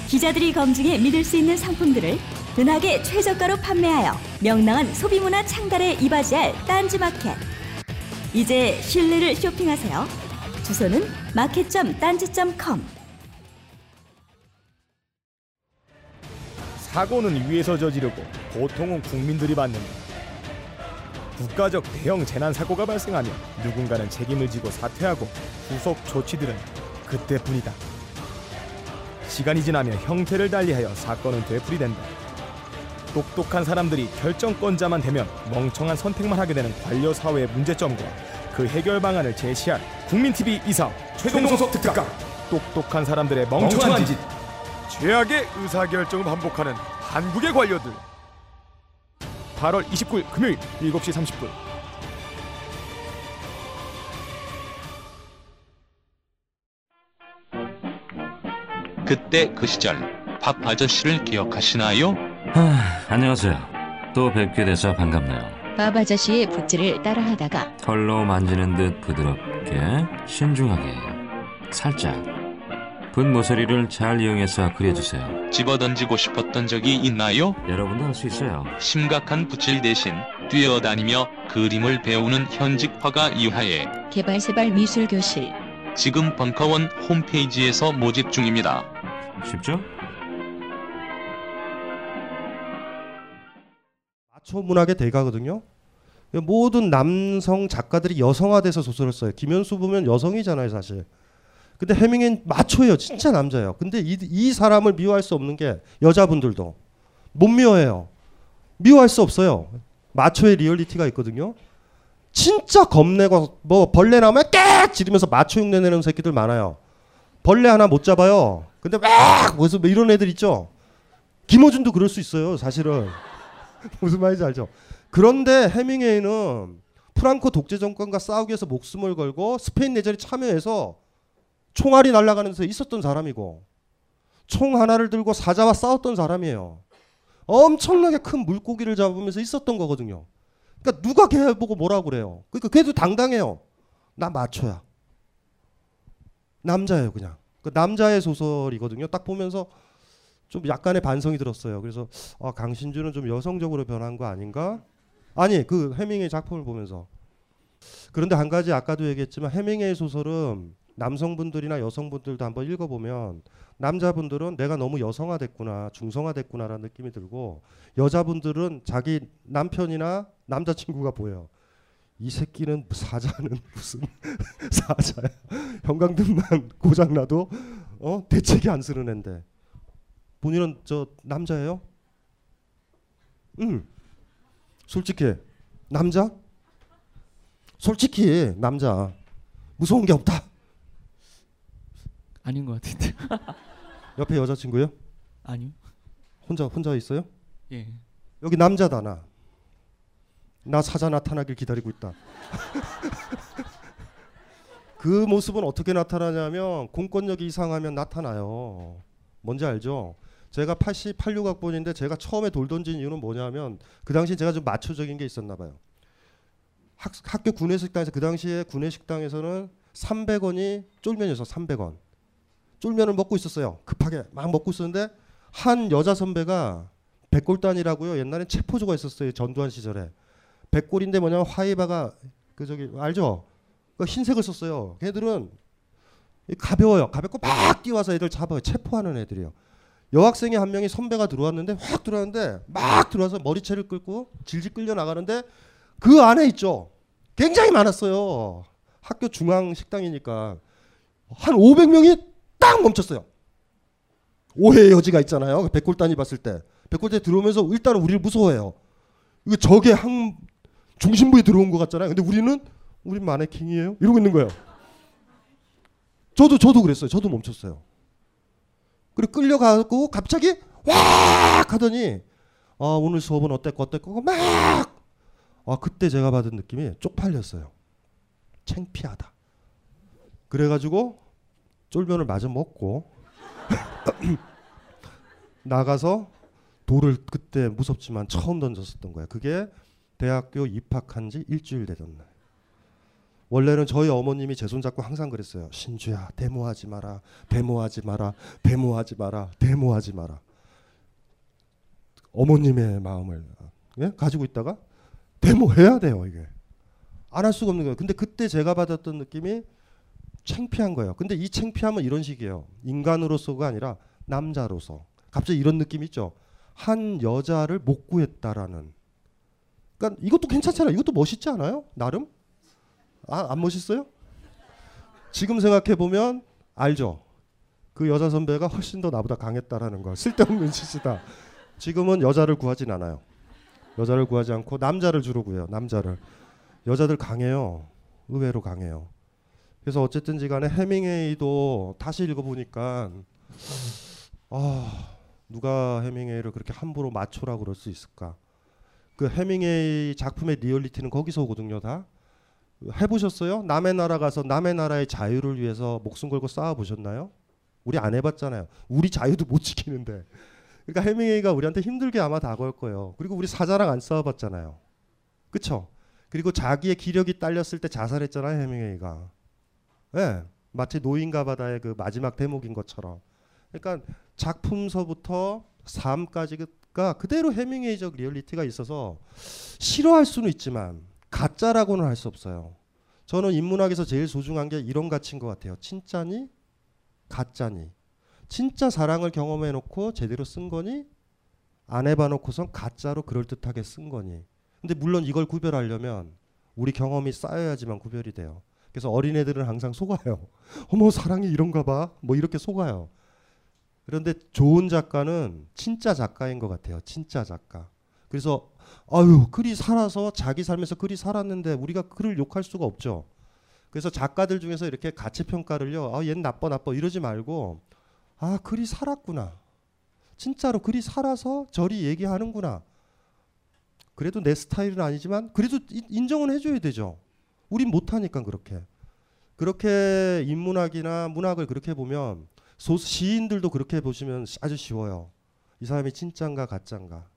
기자들이 검증해 믿을 수 있는 상품들을 은하계 최저가로 판매하여 명랑한 소비문화 창달에 이바지할 딴지마켓. 이제 신뢰를 쇼핑하세요. 주소는 마켓.딴지.com. 사고는 위에서 저지르고 고통은 국민들이 받는다. 국가적 대형 재난 사고가 발생하면 누군가는 책임을 지고 사퇴하고 후속 조치들은 그때뿐이다. 시간이 지나면 형태를 달리하여 사건은 되풀이된다. 똑똑한 사람들이 결정권자만 되면 멍청한 선택만 하게 되는 관료 사회의 문제점과 그 해결 방안을 제시할 국민 TV 이사 최동석 특강. 똑똑한 사람들의 멍청한 짓. 최악의 의사결정을 반복하는 한국의 관료들. 8월 29일 금요일 7시 30분. 그때 그 시절 밥 아저씨를 기억하시나요? 아, 안녕하세요. 또 뵙게 돼서 반갑네요. 밥 아저씨의 붓질을 따라하다가 털로 만지는 듯 부드럽게 신중하게 살짝 분 모서리를 잘 이용해서 그려주세요. 집어던지고 싶었던 적이 있나요? 여러분도 할 수 있어요. 심각한 붓질 대신 뛰어다니며 그림을 배우는 현직 화가 이하에 개발세발 미술교실 지금 벙커원 홈페이지에서 모집 중입니다. 쉽죠? 마초 문학의 대가거든요. 모든 남성 작가들이 여성화돼서 소설을 써요. 김현수 보면 여성이잖아요, 사실. 근데 해밍은 마초예요, 진짜 남자예요. 근데 이, 이 사람을 미워할 수 없는 게 여자분들도 못 미워해요. 미워할 수 없어요. 마초의 리얼리티가 있거든요. 진짜 겁내고 뭐 벌레 나오면 꽥 지르면서 마초 흉내 내는 새끼들 많아요. 벌레 하나 못 잡아요. 근데 막 무슨 뭐 이런 애들 있죠. 김어준도 그럴 수 있어요, 사실은. 무슨 말인지 알죠? 그런데 헤밍웨이는 프랑코 독재 정권과 싸우기 위해서 목숨을 걸고 스페인 내전에 참여해서 총알이 날아가는 데 있었던 사람이고 총 하나를 들고 사자와 싸웠던 사람이에요. 엄청나게 큰 물고기를 잡으면서 있었던 거거든요. 그러니까 누가 걔 보고 뭐라고 그래요. 그러니까 걔도 당당해요. 나 마초야. 남자예요, 그냥. 그 남자의 소설이거든요. 딱 보면서 좀 약간의 반성이 들었어요. 그래서 아, 강신주는 좀 여성적으로 변한 거 아닌가? 아니 그 해밍의 작품을 보면서 그런데 한 가지 아까도 얘기했지만 해밍의 소설은 남성분들이나 여성분들도 한번 읽어보면 남자분들은 내가 너무 여성화됐구나 중성화됐구나라는 느낌이 들고 여자분들은 자기 남편이나 남자친구가 보여요. 이 새끼는 사자는 무슨 사자야 형광등만 고장나도 어 대책이 안 쓰는 앤데 본인은 저 남자예요? 응. 솔직히 남자? 솔직히 남자 무서운 게 없다. 아닌 것 같은데. 옆에 여자친구요? 아니요. 혼자 혼자 있어요? 예. 여기 남자다 나. 나 사자 나타나길 기다리고 있다. 그 모습은 어떻게 나타나냐면 공권력이 이상하면 나타나요. 뭔지 알죠? 제가 80, 86학번인데 제가 처음에 돌 던진 이유는 뭐냐면 그 당시 제가 좀 마초적인 게 있었나 봐요. 학, 학교 구내식당에서 그 당시에 구내식당에서는 300원이 쫄면이어서 300원. 쫄면을 먹고 있었어요. 급하게 막 먹고 있었는데 한 여자 선배가 백골단이라고요. 옛날에 체포조가 있었어요. 전두환 시절에. 백골인데 뭐냐면 화이바가 그 저기 알죠? 그 흰색을 썼어요. 걔들은 가벼워요. 가볍고 막 뛰어와서 애들 잡아요. 체포하는 애들이요. 여학생이 한 명이 선배가 들어왔는데 확 들어왔는데 막 들어와서 머리채를 끌고 질질 끌려 나가는데 그 안에 있죠. 굉장히 많았어요. 학교 중앙 식당이니까 한 500명이 딱 멈췄어요. 오해의 여지가 있잖아요. 그 백골단이 봤을 때. 백골단이 들어오면서 일단은 우리를 무서워해요. 이거 적의 한 중심부에 들어온 것 같잖아요. 근데 우리는 우리 마네킹이에요. 이러고 있는 거예요. 저도 저도 그랬어요. 저도 멈췄어요. 그리고 끌려가고 갑자기 확 하더니 아 오늘 수업은 어땠고 어땠고 막 아, 그때 제가 받은 느낌이 쪽팔렸어요. 창피하다. 그래가지고 쫄면을 마저 먹고 나가서 돌을 그때 무섭지만 처음 던졌었던 거야. 그게 대학교 입학한 지 일주일 되던 날. 원래는 저희 어머님이 제 손 잡고 항상 그랬어요. 신주야, 데모하지 마라. 데모하지 마라. 데모하지 마라. 데모하지 마라. 어머님의 마음을 예? 가지고 있다가 데모해야 돼요, 이게. 안 할 수가 없는 거예요. 근데 그때 제가 받았던 느낌이 창피한 거예요. 근데 이 창피함은 이런 식이에요. 인간으로서가 아니라 남자로서. 갑자기 이런 느낌 있죠. 한 여자를 못 구했다라는. 그러니까 이것도 괜찮잖아요. 이것도 멋있지 않아요? 나름? 아, 안 멋있어요? 지금 생각해 보면 알죠. 그 여자 선배가 훨씬 더 나보다 강했다라는 걸 쓸데없는 짓이다. 지금은 여자를 구하진 않아요. 여자를 구하지 않고 남자를 주로 구해요. 남자를. 여자들 강해요. 의외로 강해요. 그래서 어쨌든지 간에 해밍웨이도 다시 읽어보니까 아 누가 해밍웨이를 그렇게 함부로 마초라고 그럴 수 있을까? 그 해밍웨이 작품의 리얼리티는 거기서 오거든요, 다. 해보셨어요? 남의 나라 가서 남의 나라의 자유를 위해서 목숨 걸고 싸워 보셨나요? 우리 안 해봤잖아요. 우리 자유도 못 지키는데. 그러니까 헤밍웨이가 우리한테 힘들게 아마 다가올 거예요. 그리고 우리 사자랑 안 싸워봤잖아요. 그쵸? 그리고 자기의 기력이 딸렸을 때 자살했잖아요, 헤밍웨이가. 예. 네, 마치 노인과 바다의 그 마지막 대목인 것처럼. 그러니까 작품서부터 삶까지 가 그대로 헤밍웨이적 리얼리티가 있어서 싫어할 수는 있지만 가짜라고는 할 수 없어요. 저는 인문학에서 제일 소중한 게 이런 가치인 것 같아요. 진짜니? 가짜니? 진짜 사랑을 경험해 놓고 제대로 쓴 거니? 안 해봐 놓고선 가짜로 그럴듯하게 쓴 거니? 근데 물론 이걸 구별하려면 우리 경험이 쌓여야지만 구별이 돼요. 그래서 어린애들은 항상 속아요. 어머 사랑이 이런가 봐. 뭐 이렇게 속아요. 그런데 좋은 작가는 진짜 작가인 것 같아요. 진짜 작가. 그래서 아유 글이 살아서 자기 삶에서 글이 살았는데 우리가 글을 욕할 수가 없죠. 그래서 작가들 중에서 이렇게 가치 평가를요. 아 얘는 나빠 나빠 이러지 말고 아 글이 살았구나. 진짜로 글이 살아서 저리 얘기하는구나. 그래도 내 스타일은 아니지만 그래도 인정은 해 줘야 되죠. 우린 못 하니까 그렇게. 그렇게 인문학이나 문학을 그렇게 보면 소, 시인들도 그렇게 보시면 아주 쉬워요. 이 사람이 진짠가 가짠가.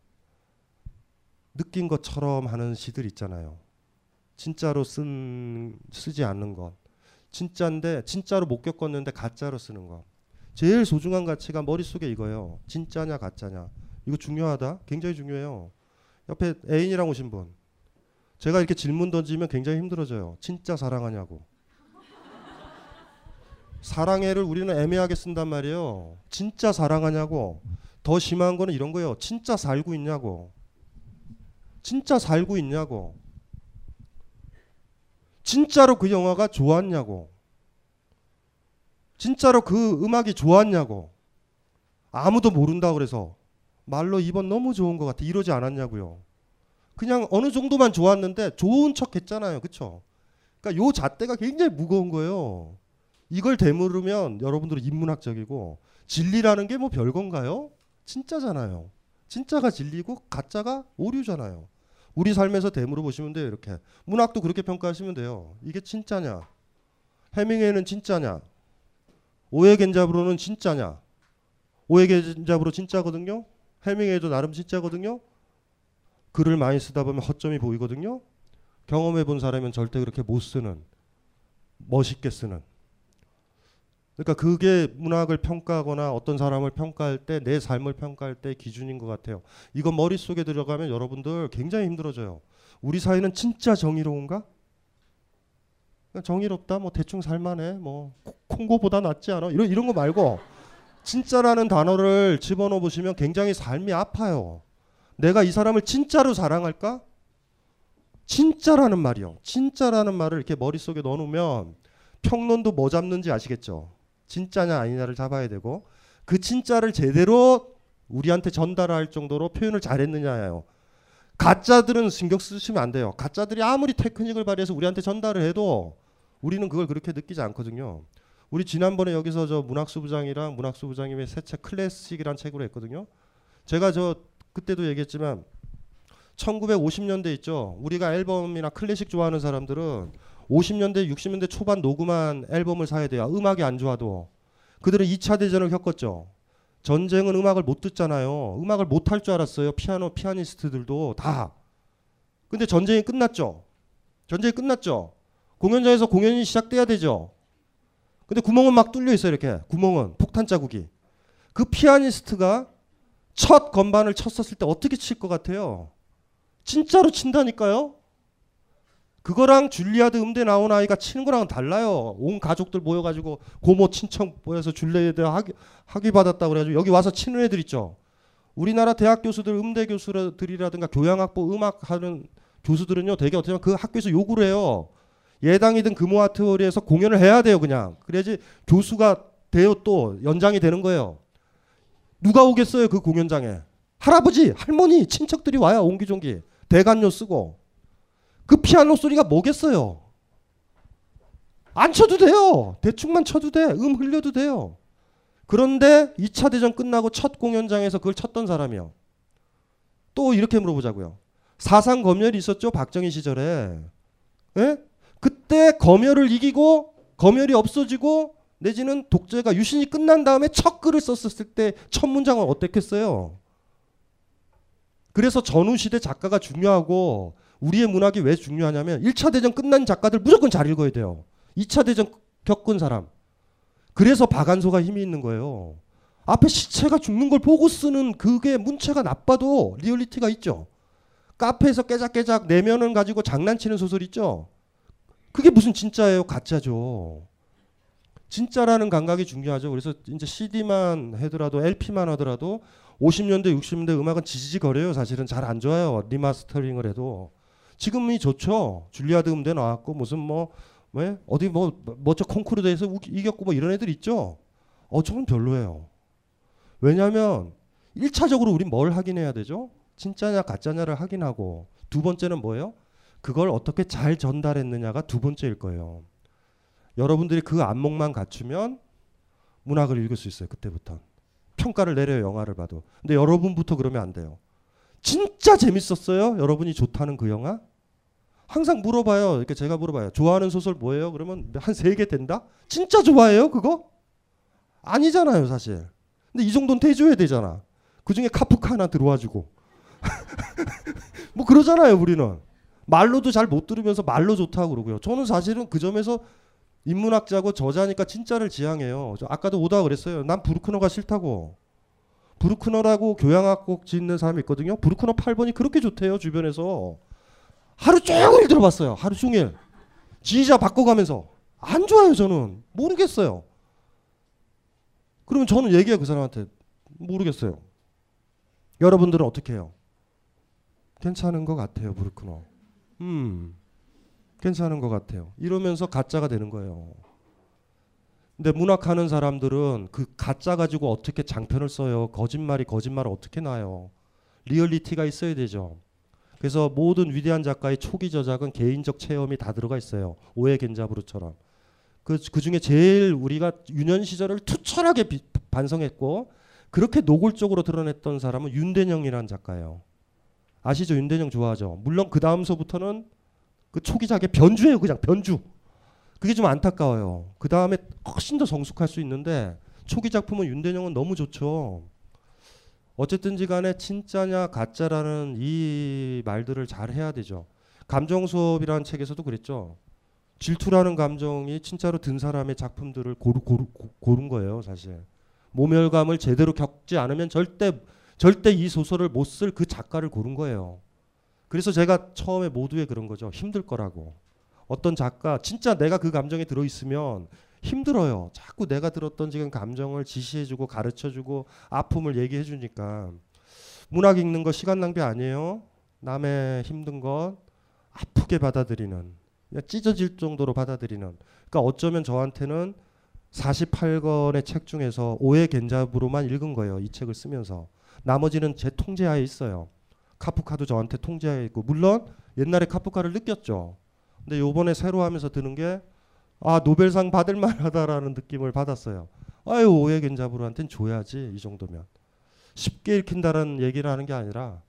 느낀 것처럼 하는 시들 있잖아요. 진짜로 쓴 쓰지 않는 것. 진짜인데 진짜로 못 겪었는데 가짜로 쓰는 것. 제일 소중한 가치가 머릿속에 이거예요. 진짜냐 가짜냐. 이거 중요하다. 굉장히 중요해요. 옆에 애인이랑 오신 분. 제가 이렇게 질문 던지면 굉장히 힘들어져요. 진짜 사랑하냐고. 사랑해를 우리는 애매하게 쓴단 말이에요. 진짜 사랑하냐고. 더 심한 거는 이런 거예요. 진짜 살고 있냐고. 진짜 살고 있냐고. 진짜로 그 영화가 좋았냐고. 진짜로 그 음악이 좋았냐고. 아무도 모른다 그래서 말로 이번 너무 좋은 것 같아. 이러지 않았냐고요. 그냥 어느 정도만 좋았는데 좋은 척 했잖아요. 그쵸? 그러니까 요 잣대가 굉장히 무거운 거예요. 이걸 되물으면 여러분들은 인문학적이고 진리라는 게 뭐 별건가요? 진짜잖아요. 진짜가 진리고 가짜가 오류잖아요. 우리 삶에서 대물어 보시면 돼요. 이렇게 문학도 그렇게 평가하시면 돼요. 이게 진짜냐? 해밍웨이는 진짜냐? 오해겐잡으로는 진짜냐? 오해겐잡으로 진짜거든요. 해밍웨이도 나름 진짜거든요. 글을 많이 쓰다 보면 허점이 보이거든요. 경험해 본 사람은 절대 그렇게 못 쓰는 멋있게 쓰는 그러니까 그게 문학을 평가하거나 어떤 사람을 평가할 때 내 삶을 평가할 때 기준인 것 같아요. 이거 머릿속에 들어가면 여러분들 굉장히 힘들어져요. 우리 사회는 진짜 정의로운가? 정의롭다 뭐 대충 살만해 뭐 콩고보다 낫지 않아 이런 이런 거 말고 진짜라는 단어를 집어넣어 보시면 굉장히 삶이 아파요. 내가 이 사람을 진짜로 사랑할까? 진짜라는 말이요. 진짜라는 말을 이렇게 머릿속에 넣어 놓으면 평론도 뭐 잡는지 아시겠죠? 진짜냐 아니냐를 잡아야 되고 그 진짜를 제대로 우리한테 전달할 정도로 표현을 잘했느냐예요. 가짜들은 신경 쓰시면 안 돼요. 가짜들이 아무리 테크닉을 발휘해서 우리한테 전달을 해도 우리는 그걸 그렇게 느끼지 않거든요. 우리 지난번에 여기서 저 문학수부장이랑 문학수부장님의 새 책 클래식이란 책으로 했거든요. 제가 저 그때도 얘기했지만 1950년대 있죠. 우리가 앨범이나 클래식 좋아하는 사람들은 50년대, 60년대 초반 녹음한 앨범을 사야 돼요. 음악이 안 좋아도. 그들은 2차 대전을 겪었죠. 전쟁은 음악을 못 듣잖아요. 음악을 못 할 줄 알았어요. 피아노 피아니스트들도 다. 근데 전쟁이 끝났죠. 전쟁이 끝났죠. 공연장에서 공연이 시작돼야 되죠. 근데 구멍은 막 뚫려 있어요. 이렇게 구멍은 폭탄 자국이. 그 피아니스트가 첫 건반을 쳤었을 때 어떻게 칠 것 같아요? 진짜로 친다니까요. 그거랑 줄리아드 음대 나온 아이가 치는 거랑은 달라요. 온 가족들 모여가지고 고모 친척 모여서 줄리아드 학위, 학위 받았다 그래가지고 여기 와서 치는 애들 있죠. 우리나라 대학 교수들, 음대 교수들이라든가 교양학부 음악하는 교수들은요, 되게 어떻게 보면 그 학교에서 요구를 해요. 예당이든 금호아트홀에서 공연을 해야 돼요, 그냥. 그래야지 교수가 돼요, 또 연장이 되는 거예요. 누가 오겠어요, 그 공연장에? 할아버지, 할머니, 친척들이 와요, 옹기종기. 대관료 쓰고. 그 피아노 소리가 뭐겠어요? 안 쳐도 돼요. 대충만 쳐도 돼. 음 흘려도 돼요. 그런데 2차 대전 끝나고 첫 공연장에서 그걸 쳤던 사람이요. 또 이렇게 물어보자고요. 사상 검열이 있었죠. 박정희 시절에. 예? 그때 검열을 이기고 검열이 없어지고 내지는 독재가 유신이 끝난 다음에 첫 글을 썼을 때 첫 문장은 어땠겠어요? 그래서 전후 시대 작가가 중요하고 우리의 문학이 왜 중요하냐면 1차 대전 끝난 작가들 무조건 잘 읽어야 돼요. 2차 대전 겪은 사람. 그래서 박완서가 힘이 있는 거예요. 앞에 시체가 죽는 걸 보고 쓰는 그게 문체가 나빠도 리얼리티가 있죠. 카페에서 깨작깨작 내면을 가지고 장난치는 소설 있죠. 그게 무슨 진짜예요? 가짜죠. 진짜라는 감각이 중요하죠. 그래서 이제 CD만 하더라도 LP만 하더라도 50년대 60년대 음악은 지지거려요. 사실은 잘 안 좋아요. remastering을 해도 지금이 좋죠. 줄리아드 음대 나왔고 무슨 뭐 왜? 어디 뭐 뭐저 콩쿠르대에서 이겼고 뭐 이런 애들 있죠. 어 저건 별로예요. 왜냐하면 1차적으로 우리 뭘 확인해야 되죠? 진짜냐 가짜냐를 확인하고 두 번째는 뭐예요? 그걸 어떻게 잘 전달했느냐가 두 번째일 거예요. 여러분들이 그 안목만 갖추면 문학을 읽을 수 있어요. 그때부터 평가를 내려요. 영화를 봐도. 근데 여러분부터 그러면 안 돼요. 진짜 재밌었어요. 여러분이 좋다는 그 영화? 항상 물어봐요. 이렇게 제가 물어봐요. 좋아하는 소설 뭐예요? 그러면 한 세 개 된다? 진짜 좋아해요? 그거? 아니잖아요, 사실. 근데 이 정도는 대줘야 되잖아. 그 중에 카프카 하나 들어와주고. 뭐 그러잖아요, 우리는. 말로도 잘 못 들으면서 말로 좋다고 그러고요. 저는 사실은 그 점에서 인문학자고 저자니까 진짜를 지향해요. 아까도 오다 그랬어요. 난 브루크너가 싫다고. 브루크너라고 교양학곡 짓는 사람이 있거든요. 브루크너 8번이 그렇게 좋대요, 주변에서. 하루 종일 들어봤어요. 하루 종일. 지휘자 바꿔가면서. 안 좋아요, 저는. 모르겠어요. 그러면 저는 얘기해요, 그 사람한테. 모르겠어요. 여러분들은 어떻게 해요? 괜찮은 것 같아요, 브루크너. 음, 괜찮은 것 같아요. 이러면서 가짜가 되는 거예요. 근데 문학하는 사람들은 그 가짜 가지고 어떻게 장편을 써요? 거짓말이 거짓말을 어떻게 나요? 리얼리티가 있어야 되죠. 그래서 모든 위대한 작가의 초기 저작은 개인적 체험이 다 들어가 있어요. 오에 겐자부로처럼. 그, 그 중에 제일 우리가 유년 시절을 투철하게 비, 반성했고 그렇게 노골적으로 드러냈던 사람은 윤대녕이라는 작가예요. 아시죠? 윤대녕 좋아하죠. 물론 그 다음서부터는 그 초기작의 변주예요. 그냥 변주. 그게 좀 안타까워요. 그 다음에 훨씬 더 성숙할 수 있는데 초기 작품은 윤대영은 너무 좋죠. 어쨌든지 간에 진짜냐 가짜라는 이 말들을 잘 해야 되죠. 감정 수업이라는 책에서도 그랬죠. 질투라는 감정이 진짜로 든 사람의 작품들을 고르, 고르, 고른 거예요, 사실. 모멸감을 제대로 겪지 않으면 절대 절대 이 소설을 못 쓸 그 작가를 고른 거예요. 그래서 제가 처음에 모두에 그런 거죠. 힘들 거라고. 어떤 작가 진짜 내가 그 감정에 들어 있으면 힘들어요. 자꾸 내가 들었던 지금 감정을 지시해주고 가르쳐주고 아픔을 얘기해주니까 문학 읽는 거 시간 낭비 아니에요. 남의 힘든 것 아프게 받아들이는 찢어질 정도로 받아들이는. 그러니까 어쩌면 저한테는 48권의 책 중에서 오해 겐잡으로만 읽은 거예요. 이 책을 쓰면서 나머지는 제 통제하에 있어요. 카프카도 저한테 통제하에 있고 물론 옛날에 카프카를 느꼈죠. 근데 요번에 새로 하면서 드는 게 아 노벨상 받을 만하다라는 느낌을 받았어요. 아유 오해 겐자브르한테는 줘야지 이 정도면 쉽게 읽힌다는 얘기를 하는 게 아니라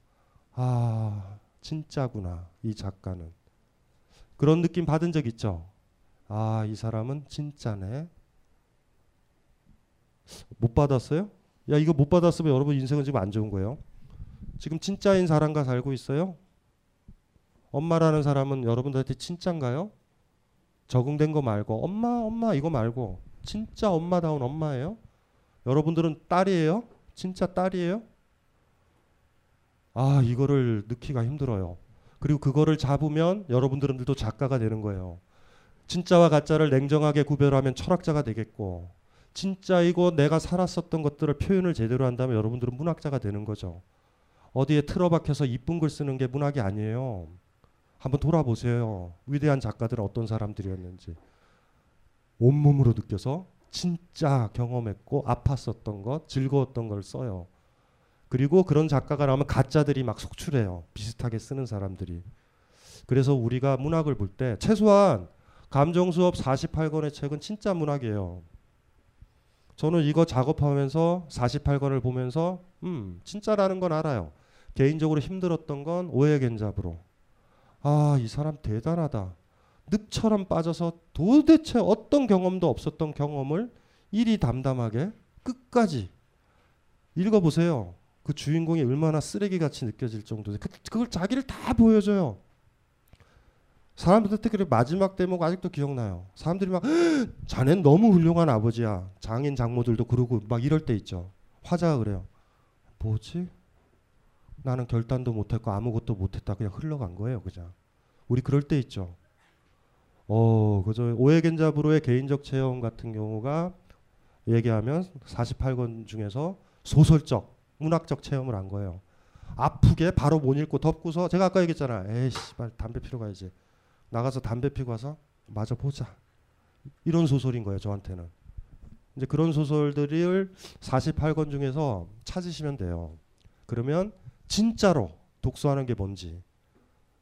아 진짜구나 이 작가는 그런 느낌 받은 적 있죠. 아 이 사람은 진짜네. 못 받았어요? 야 이거 못 받았으면 여러분 인생은 지금 안 좋은 거예요. 지금 진짜인 사람과 살고 있어요? 엄마라는 사람은 여러분들한테 진짠가요? 적응된 거 말고 엄마 엄마 이거 말고 진짜 엄마다운 엄마예요? 여러분들은 딸이에요? 진짜 딸이에요? 아 이거를 넣기가 힘들어요. 그리고 그거를 잡으면 여러분들도 작가가 되는 거예요. 진짜와 가짜를 냉정하게 구별하면 철학자가 되겠고 진짜이고 내가 살았었던 것들을 표현을 제대로 한다면 여러분들은 문학자가 되는 거죠. 어디에 틀어박혀서 이쁜 글 쓰는 게 문학이 아니에요. 한번 돌아보세요. 위대한 작가들은 어떤 사람들이었는지. 온몸으로 느껴서 진짜 경험했고 아팠었던 것, 즐거웠던 걸 써요. 그리고 그런 작가가 나오면 가짜들이 막 속출해요. 비슷하게 쓰는 사람들이. 그래서 우리가 문학을 볼 때 최소한 감정 수업 48권의 책은 진짜 문학이에요. 저는 이거 작업하면서 48권을 보면서 음, 진짜라는 건 알아요. 개인적으로 힘들었던 건 오해 견잡으로. 아, 이 사람 대단하다. 늪처럼 빠져서 도대체 어떤 경험도 없었던 경험을 일이 담담하게 끝까지 읽어보세요. 그 주인공이 얼마나 쓰레기같이 느껴질 정도로 그, 그걸 자기를 다 보여줘요. 사람들한테 그래 마지막 대목 아직도 기억나요. 사람들이 막 자넨 너무 훌륭한 아버지야. 장인 장모들도 그러고 막 이럴 때 있죠. 화자가 그래요. 뭐지? 나는 결단도 못했고 아무것도 못했다. 그냥 흘러간 거예요. 그냥. 우리 그럴 때 있죠. 어, 그저 오해겐자브로의 개인적 체험 같은 경우가 얘기하면 48권 중에서 소설적, 문학적 체험을 한 거예요. 아프게 바로 못 읽고 덮고서 제가 아까 얘기했잖아. 에이씨, 말 담배 피러 가야지. 나가서 담배 피고 와서 마저 보자. 이런 소설인 거예요, 저한테는. 이제 그런 소설들을 48권 중에서 찾으시면 돼요. 그러면 진짜로 독서하는 게 뭔지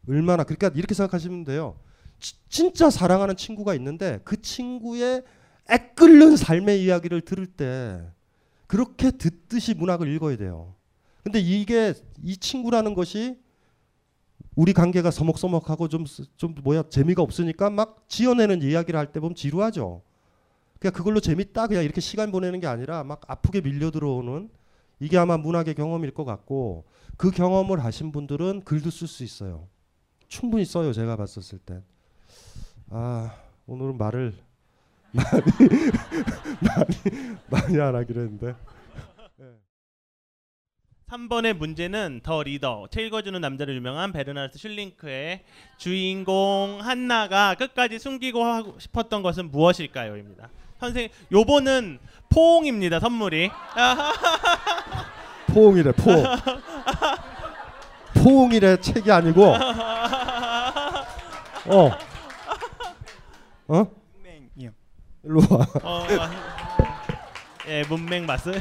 얼마나 그러니까 이렇게 생각하시면 돼요. 치, 진짜 사랑하는 친구가 있는데 그 친구의 애끓는 삶의 이야기를 들을 때 그렇게 듣듯이 문학을 읽어야 돼요. 근데 이게 이 친구라는 것이 우리 관계가 서먹서먹하고 좀, 좀 뭐야 재미가 없으니까 막 지어내는 이야기를 할 때 보면 지루하죠. 그냥 그걸로 재밌다 그냥 이렇게 시간 보내는 게 아니라 막 아프게 밀려 들어오는 이게 아마 문학의 경험일 것 같고 그 경험을 하신 분들은 글도 쓸 수 있어요. 충분히 써요. 제가 봤었을 때. 아 오늘은 말을 많이 많이 많이 안 하기로 했는데. 3번의 문제는 The Reader, 책 읽어주는 남자로 유명한 베른하르트 슐링크의 주인공 한나가 끝까지 숨기고 하고 싶었던 것은 무엇일까요?입니다. 선생, 요번은 포옹입니다. 선물이. 포옹이래 포옹. 포옹이래 책이 아니고. 어. 어? 문맹이요. 일로 와. 어, 예, 문맹 맞어요.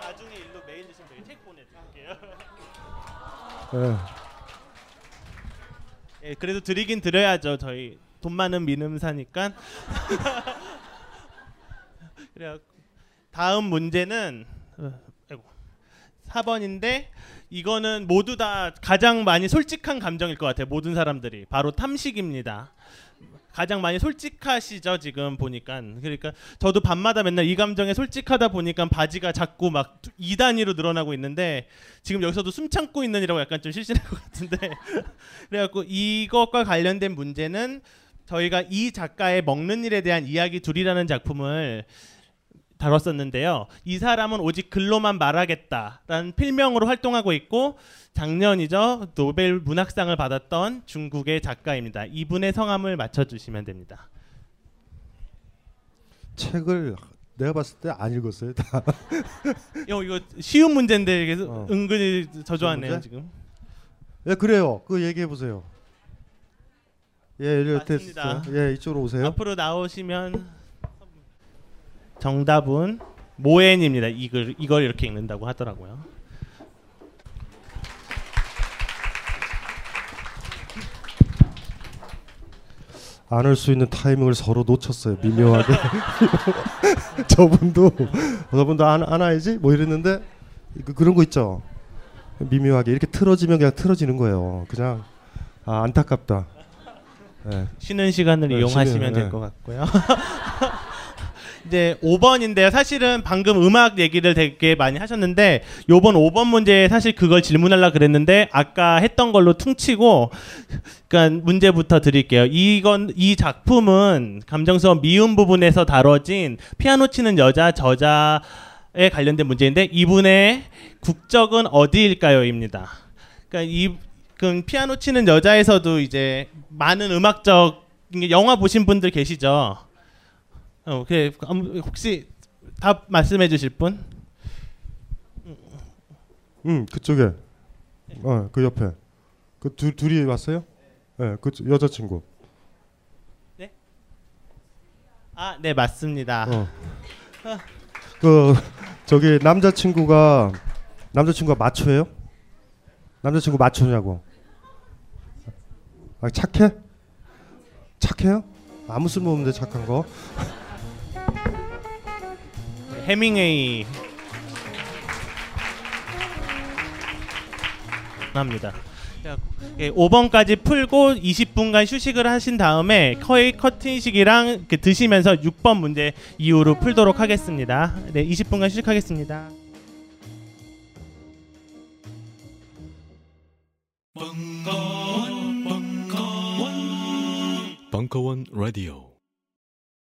나중에 일로 메일 주시면 되게 책 보내드릴게요. 예. 예, 그래도 드리긴 드려야죠. 저희 돈 많은 미음사니까. 그래 다음 문제는 어, 아이고, 4번인데 이거는 모두 다 가장 많이 솔직한 감정일 것 같아요. 모든 사람들이 바로 탐식입니다. 가장 많이 솔직하시죠 지금 보니까. 그러니까 저도 밤마다 맨날 이 감정에 솔직하다 보니까 바지가 자꾸 막 2단위로 늘어나고 있는데 지금 여기서도 숨 참고 있는이라고 약간 좀 실신할 것 같은데. 그래갖고 이것과 관련된 문제는 저희가 이 작가의 먹는 일에 대한 이야기 둘이라는 작품을 다뤘었는데요. 이 사람은 오직 글로만 말하겠다라는 필명으로 활동하고 있고 작년이죠 노벨 문학상을 받았던 중국의 작가입니다. 이분의 성함을 맞춰주시면 됩니다. 책을 내가 봤을 때 안 읽었어요 다. 이거, 이거 쉬운 문제인데 이게 은근히 저조하네요? 지금. 예 그래요. 그 얘기해 보세요. 예, 맞습니다. 예 이쪽으로 오세요. 앞으로 나오시면 정답은 모엔입니다. 이걸 이걸 이렇게 읽는다고 하더라고요. 안을 수 있는 타이밍을 서로 놓쳤어요. 미묘하게. 저분도 저분도 안 안아야지 뭐 이랬는데 그, 그런 거 있죠. 미묘하게 이렇게 틀어지면 그냥 틀어지는 거예요. 그냥 아, 안타깝다. 네. 쉬는 시간을 네, 이용하시면 될 네. 것 같고요. 이제 5번인데요. 사실은 방금 음악 얘기를 되게 많이 하셨는데 요번 5번 문제에 사실 그걸 질문하려 그랬는데 아까 했던 걸로 퉁치고 그러니까 문제부터 드릴게요. 이건 이 작품은 감정수업 미음 부분에서 다뤄진 피아노 치는 여자 저자에 관련된 문제인데 이분의 국적은 어디일까요?입니다. 그러니까 이그 피아노 치는 여자에서도 이제 많은 음악적 영화 보신 분들 계시죠? 어, 그 아무- 혹시 답 말씀해 주실 분? 음 그쪽에 어 그 옆에 그 두, 둘이 왔어요? 네, 그 여자친구. 아, 네 맞습니다. 어. 그 저기 남자친구가 남자친구가 마초예요? 남자친구 마초냐고? 아, 착해? 착해요? 아무 쓸모 없는데 착한 거. 해밍웨이 합니다. 자, 예, 5번까지 풀고 20분간 휴식을 하신 다음에 커이 커팅식이랑 이렇게 드시면서 6번 문제 이후로 풀도록 하겠습니다. 네, 20분간 휴식하겠습니다. 벙커원 라디오